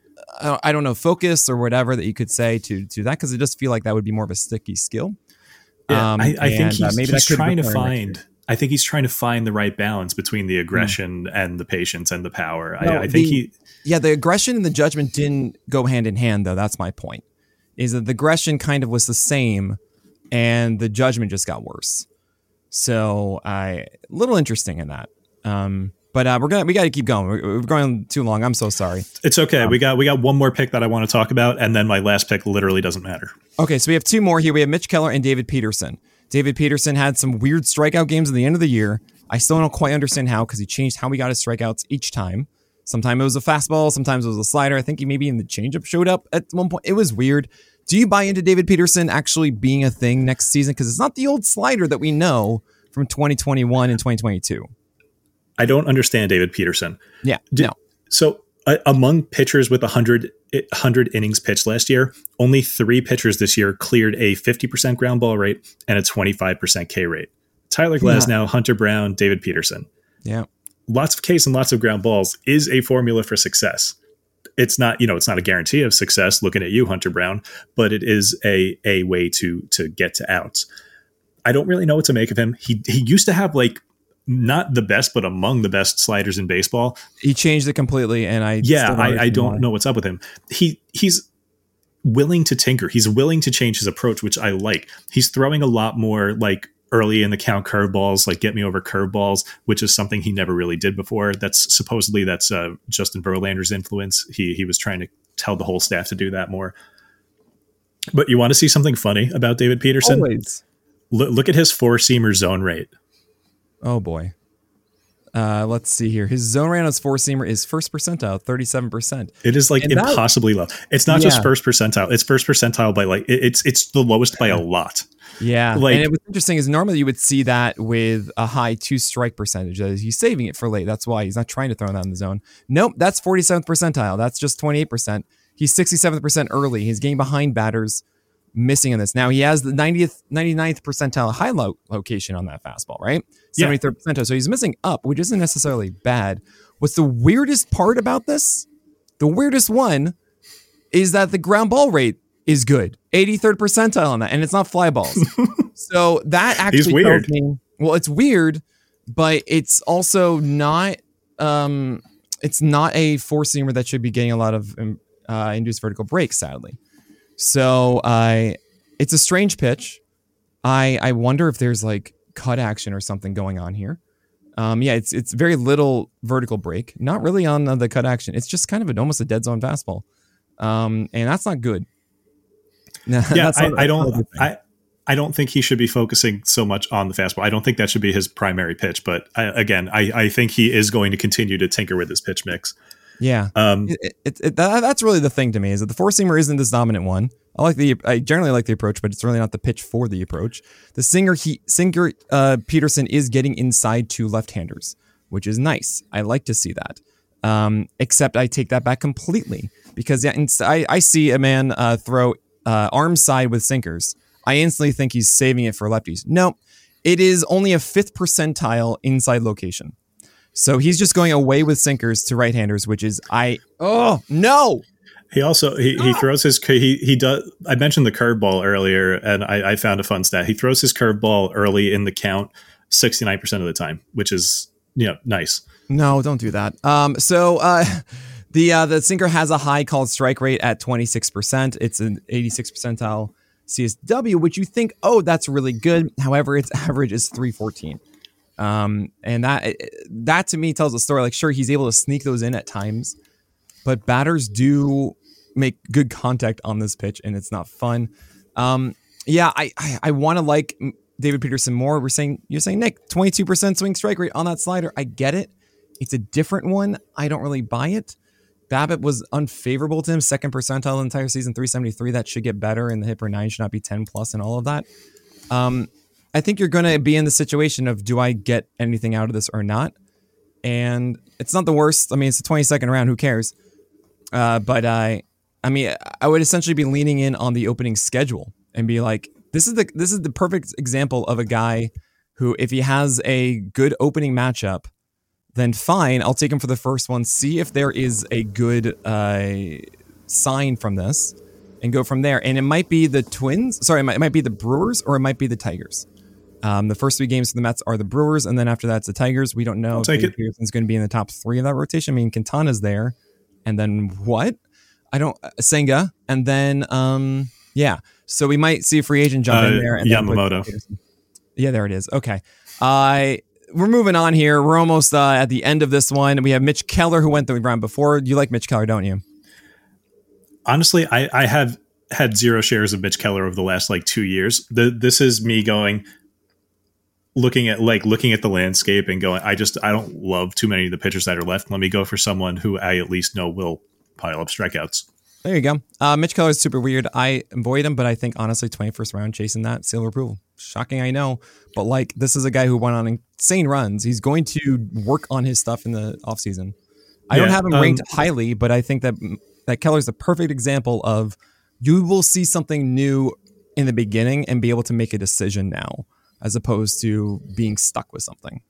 I don't know focus or whatever that you could say to to that because it just feel like that would be more of a sticky skill. Yeah, um, I, I and, think he's, uh, maybe he's trying to find. I think he's trying to find the right balance between the aggression mm. and the patience and the power. No, I, I, think the, he. Yeah, the aggression and the judgment didn't go hand in hand, though. That's my point. Is that the aggression kind of was the same, and the judgment just got worse. So I a little interesting in that. Um, but uh, we're gonna we got to keep going. We're, we're, going too long. I'm so sorry. It's okay. Um, we got we got one more pick that I want to talk about, and then my last pick literally doesn't matter. Okay, so we have two more here. We have Mitch Keller and David Peterson. David Peterson had some weird strikeout games at the end of the year. I still don't quite understand how because he changed how we got his strikeouts each time. Sometimes it was a fastball, sometimes it was a slider. I think he maybe in the changeup showed up at one point. It was weird. Do you buy into David Peterson actually being a thing next season? Because it's not the old slider that we know from 2021 and 2022. I don't understand David Peterson. Yeah. Did, no. So uh, among pitchers with 100, 100 innings pitched last year, only three pitchers this year cleared a 50% ground ball rate and a 25% K rate. Tyler Glasnow, yeah. Hunter Brown, David Peterson. Yeah. Lots of Ks and lots of ground balls is a formula for success. It's not, you know, it's not a guarantee of success looking at you, Hunter Brown, but it is a a way to to get to outs. I don't really know what to make of him. He he used to have like not the best, but among the best sliders in baseball. He changed it completely, and I yeah, I, I don't know what's up with him. He he's willing to tinker. He's willing to change his approach, which I like. He's throwing a lot more like early in the count curveballs, like get me over curveballs, which is something he never really did before. That's supposedly that's uh, Justin Verlander's influence. He he was trying to tell the whole staff to do that more. But you want to see something funny about David Peterson? Always. L- look at his four seamer zone rate. Oh boy. Uh, let's see here. His zone rate on his four seamer is first percentile, thirty-seven percent. It is like and impossibly that, low. It's not yeah. just first percentile; it's first percentile by like it's it's the lowest by a lot. Yeah, like, and it was interesting is normally you would see that with a high two strike percentage. He's saving it for late. That's why he's not trying to throw that in the zone. Nope, that's forty-seventh percentile. That's just twenty-eight percent. He's sixty-seventh percent early. He's getting behind batters missing in this. Now he has the 90th, 99th percentile high lo- location on that fastball, right? 73rd yeah. percentile. So he's missing up, which isn't necessarily bad. What's the weirdest part about this? The weirdest one is that the ground ball rate is good. 83rd percentile on that, and it's not fly balls. so that actually weird. Me, well, it's weird, but it's also not um it's not a four seamer that should be getting a lot of um, uh, induced vertical break, sadly. So I, it's a strange pitch. I I wonder if there's like cut action or something going on here. Um, yeah, it's it's very little vertical break, not really on the cut action. It's just kind of an, almost a dead zone fastball, um, and that's not good. yeah, I, I don't. I I don't think he should be focusing so much on the fastball. I don't think that should be his primary pitch. But I, again, I, I think he is going to continue to tinker with his pitch mix. Yeah, um, it, it, it, that, that's really the thing to me is that the four seamer isn't this dominant one. I like the I generally like the approach, but it's really not the pitch for the approach. The sinker he sinker uh, Peterson is getting inside to left-handers, which is nice. I like to see that. Um, except I take that back completely because yeah, I, I see a man uh, throw uh, arm side with sinkers. I instantly think he's saving it for lefties. No, it is only a fifth percentile inside location. So he's just going away with sinkers to right-handers, which is I oh no. He also he, he throws his he he does. I mentioned the curveball earlier, and I, I found a fun stat. He throws his curveball early in the count, sixty nine percent of the time, which is you know nice. No, don't do that. Um, so uh, the uh, the sinker has a high called strike rate at twenty six percent. It's an eighty six percentile CSW, which you think, oh, that's really good. However, its average is three fourteen. Um, and that that to me tells a story. Like, sure, he's able to sneak those in at times, but batters do make good contact on this pitch, and it's not fun. Um, yeah, I I, I want to like David Peterson more. We're saying you're saying Nick, twenty two percent swing strike rate on that slider. I get it. It's a different one. I don't really buy it. BABIP was unfavorable to him, second percentile entire season, 373. That should get better, and the hit per nine should not be 10 plus and all of that. Um, I think you're going to be in the situation of do I get anything out of this or not? And it's not the worst. I mean, it's the 22nd round. Who cares? Uh, but I, I mean, I would essentially be leaning in on the opening schedule and be like, this is the this is the perfect example of a guy who, if he has a good opening matchup, then fine, I'll take him for the first one. See if there is a good uh, sign from this and go from there. And it might be the Twins. Sorry, it might, it might be the Brewers or it might be the Tigers. Um, the first three games for the Mets are the Brewers, and then after that, it's the Tigers. We don't know I'll if take it. Peterson's going to be in the top three of that rotation. I mean, Quintana's there, and then what? I don't uh, Senga, and then um, yeah. So we might see a free agent jump in Uh, there. And Yamamoto. Yeah, there it is. Okay. Uh, we're moving on here. We're almost uh, at the end of this one. We have Mitch Keller who went the round before. You like Mitch Keller, don't you? honestly, I, I have had zero shares of Mitch Keller over the last like two years. The, this is me going, looking at like looking at the landscape and going, I just I don't love too many of the pitchers that are left. Let me go for someone who I at least know will pile up strikeouts. There you go. Uh, Mitch Keller is super weird. I avoid him, but I think honestly, 21st round chasing that seal of approval. Shocking, I know. But like, this is a guy who went on insane runs. He's going to work on his stuff in the offseason. I don't have him um, ranked highly, but I think that that Keller's the perfect example of you will see something new in the beginning and be able to make a decision now, as opposed to being stuck with something.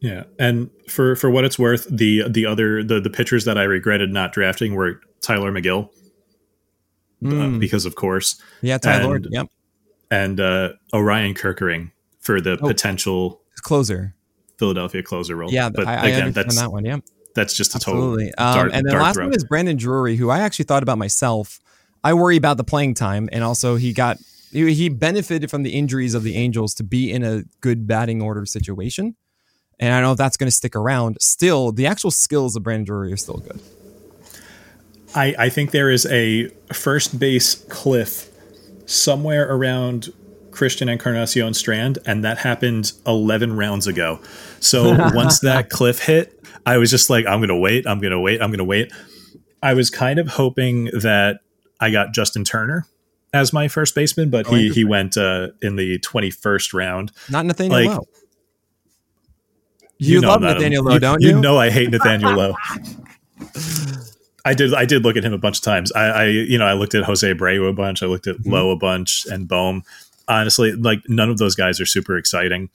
Yeah, and for for what it's worth, the the other the the pitchers that I regretted not drafting were Tylor Megill, uh, Mm. because of course, Yeah, Tyler, And- Yep. and uh, Orion Kirkering for the Oh. potential Closer. Philadelphia closer role. Yeah, but I, I again, understand that's that one. Yeah. that's just a Absolutely. total Um, dart, and then last throw. one is Brandon Drury, who I actually thought about myself. I worry about the playing time, and also he got he, he benefited from the injuries of the Angels to be in a good batting order situation. And I don't know if that's going to stick around. Still, the actual skills of Brandon Drury are still good. I, I think there is a first base cliff somewhere around Christian Encarnacion Strand, and that happened 11 rounds ago. So once that cliff hit, I was just like, I'm going to wait, I'm going to wait, I'm going to wait. I was kind of hoping that I got Justin Turner as my first baseman, but Oh, he, he went uh, in the 21st round. Not Nathaniel Like, Lowe. You, know love that- Nathaniel Lowe, don't you? You know I hate Nathaniel Lowe. I did. I did look at him a bunch of times. I, I you know, I looked at Jose Abreu a bunch. I looked at Mhm. Lowe a bunch and Bohm. Honestly, like none of those guys are super exciting.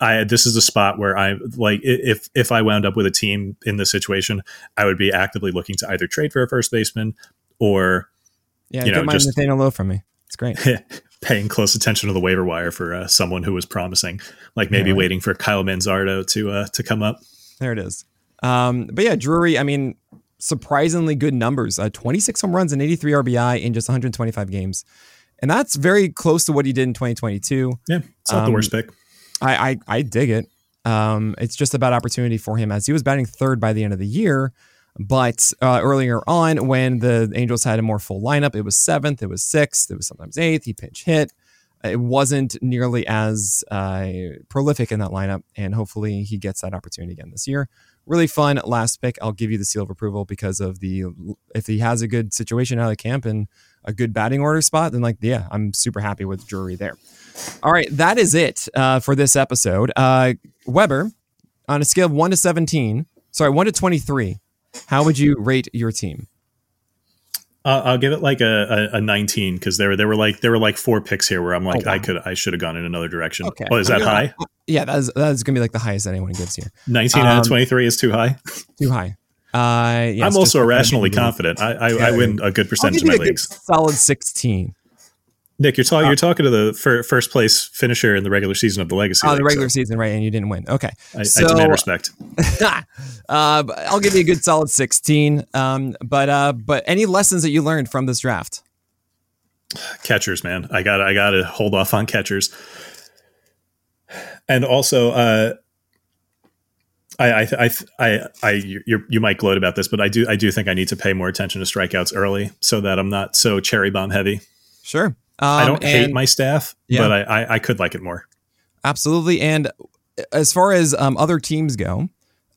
I this is a spot where I like if if I wound up with a team in this situation, I would be actively looking to either trade for a first baseman or yeah, you get know, my just- Nathaniel Lowe from me. It's great. paying close attention to the waiver wire for uh, someone who was promising, like maybe Yeah, right. waiting for Kyle Manzardo to uh, to come up. There it is. Um, but yeah, Drury, I mean, surprisingly good numbers uh, 26 home runs and 83 RBI in just 125 games. And that's very close to what he did in 2022. Yeah, it's not the Um, worst pick. I, I, I dig it. Um, it's just about opportunity for him as he was batting third by the end of the year. But uh, earlier on, when the Angels had a more full lineup, it was seventh, it was sixth, it was sometimes eighth. He pinch hit. It wasn't nearly as uh, prolific in that lineup, and hopefully he gets that opportunity again this year. Really fun last pick. I'll give you the seal of approval because of the if he has a good situation out of camp and a good batting order spot, then like yeah, I'm super happy with Drury there. All right, that is it uh, for this episode. Uh, Weber, on a scale of one to seventeen, sorry, one to twenty-three, how would you rate your team? Uh, I'll give it like a, a, a 19 because there were there were like there were like four picks here where I'm like Oh, wow. I could I should have gone in another direction. Okay. Oh, is that high? Yeah, that is that is gonna be like the highest that anyone gives here. 19 out Um, of 23 is too high. Too high. Uh, yes, I'm also irrationally confident. I I, Yeah, I win a good percentage of my leagues. solid sixteen. Nick, you're talking you're talking to the fir- first place finisher in the regular season of the Legacy. Oh, League, the regular so season, right? And you didn't win. Okay, I, so I demand respect. uh, I'll give you a good solid sixteen. Um, but uh, but any lessons that you learned from this draft? catchers, man. I got I got to hold off on catchers. And also, uh, I I I I, I you you might gloat about this, but I do I do think I need to pay more attention to strikeouts early so that I'm not so cherry bomb heavy. Sure. Um, I don't hate my staff, Yeah. but I, I I could like it more. Absolutely. And as far as um, other teams go,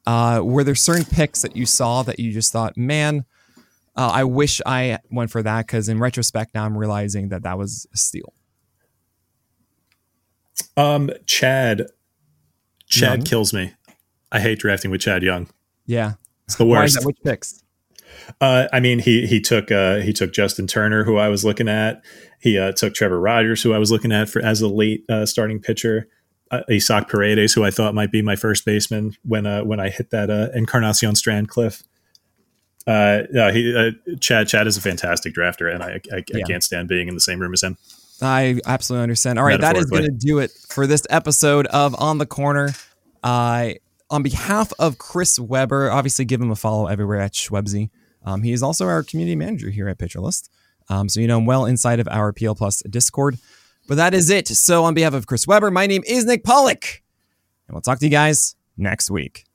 uh, were there certain picks that you saw that you just thought, man, uh, I wish I went for that? Because in retrospect, now I'm realizing that that was a steal. Um, Chad, Chad Young? kills me. I hate drafting with Chad Young. Yeah. It's the worst. Which picks? Uh, I mean, he he took uh, he took Justin Turner, who I was looking at. He uh, took Trevor Rogers, who I was looking at for as a late uh, starting pitcher. Uh, Isaac Paredes, who I thought might be my first baseman when uh, when I hit that uh, Encarnacion Strand cliff. Uh, no, he uh, Chad. Chad is a fantastic drafter, and I, I, I can't stand being in the same room as him. I absolutely understand. All right, that is going to do it for this episode of On the Corner. Uh, on behalf of Chris Weber, obviously give him a follow everywhere at Schwebzy. Um, he is also our community manager here at Pitcher List. Um, so you know him well inside of our PL Plus Discord. But that is it. So on behalf of Chris Weber, my name is Nick Pollack, And we'll talk to you guys next week.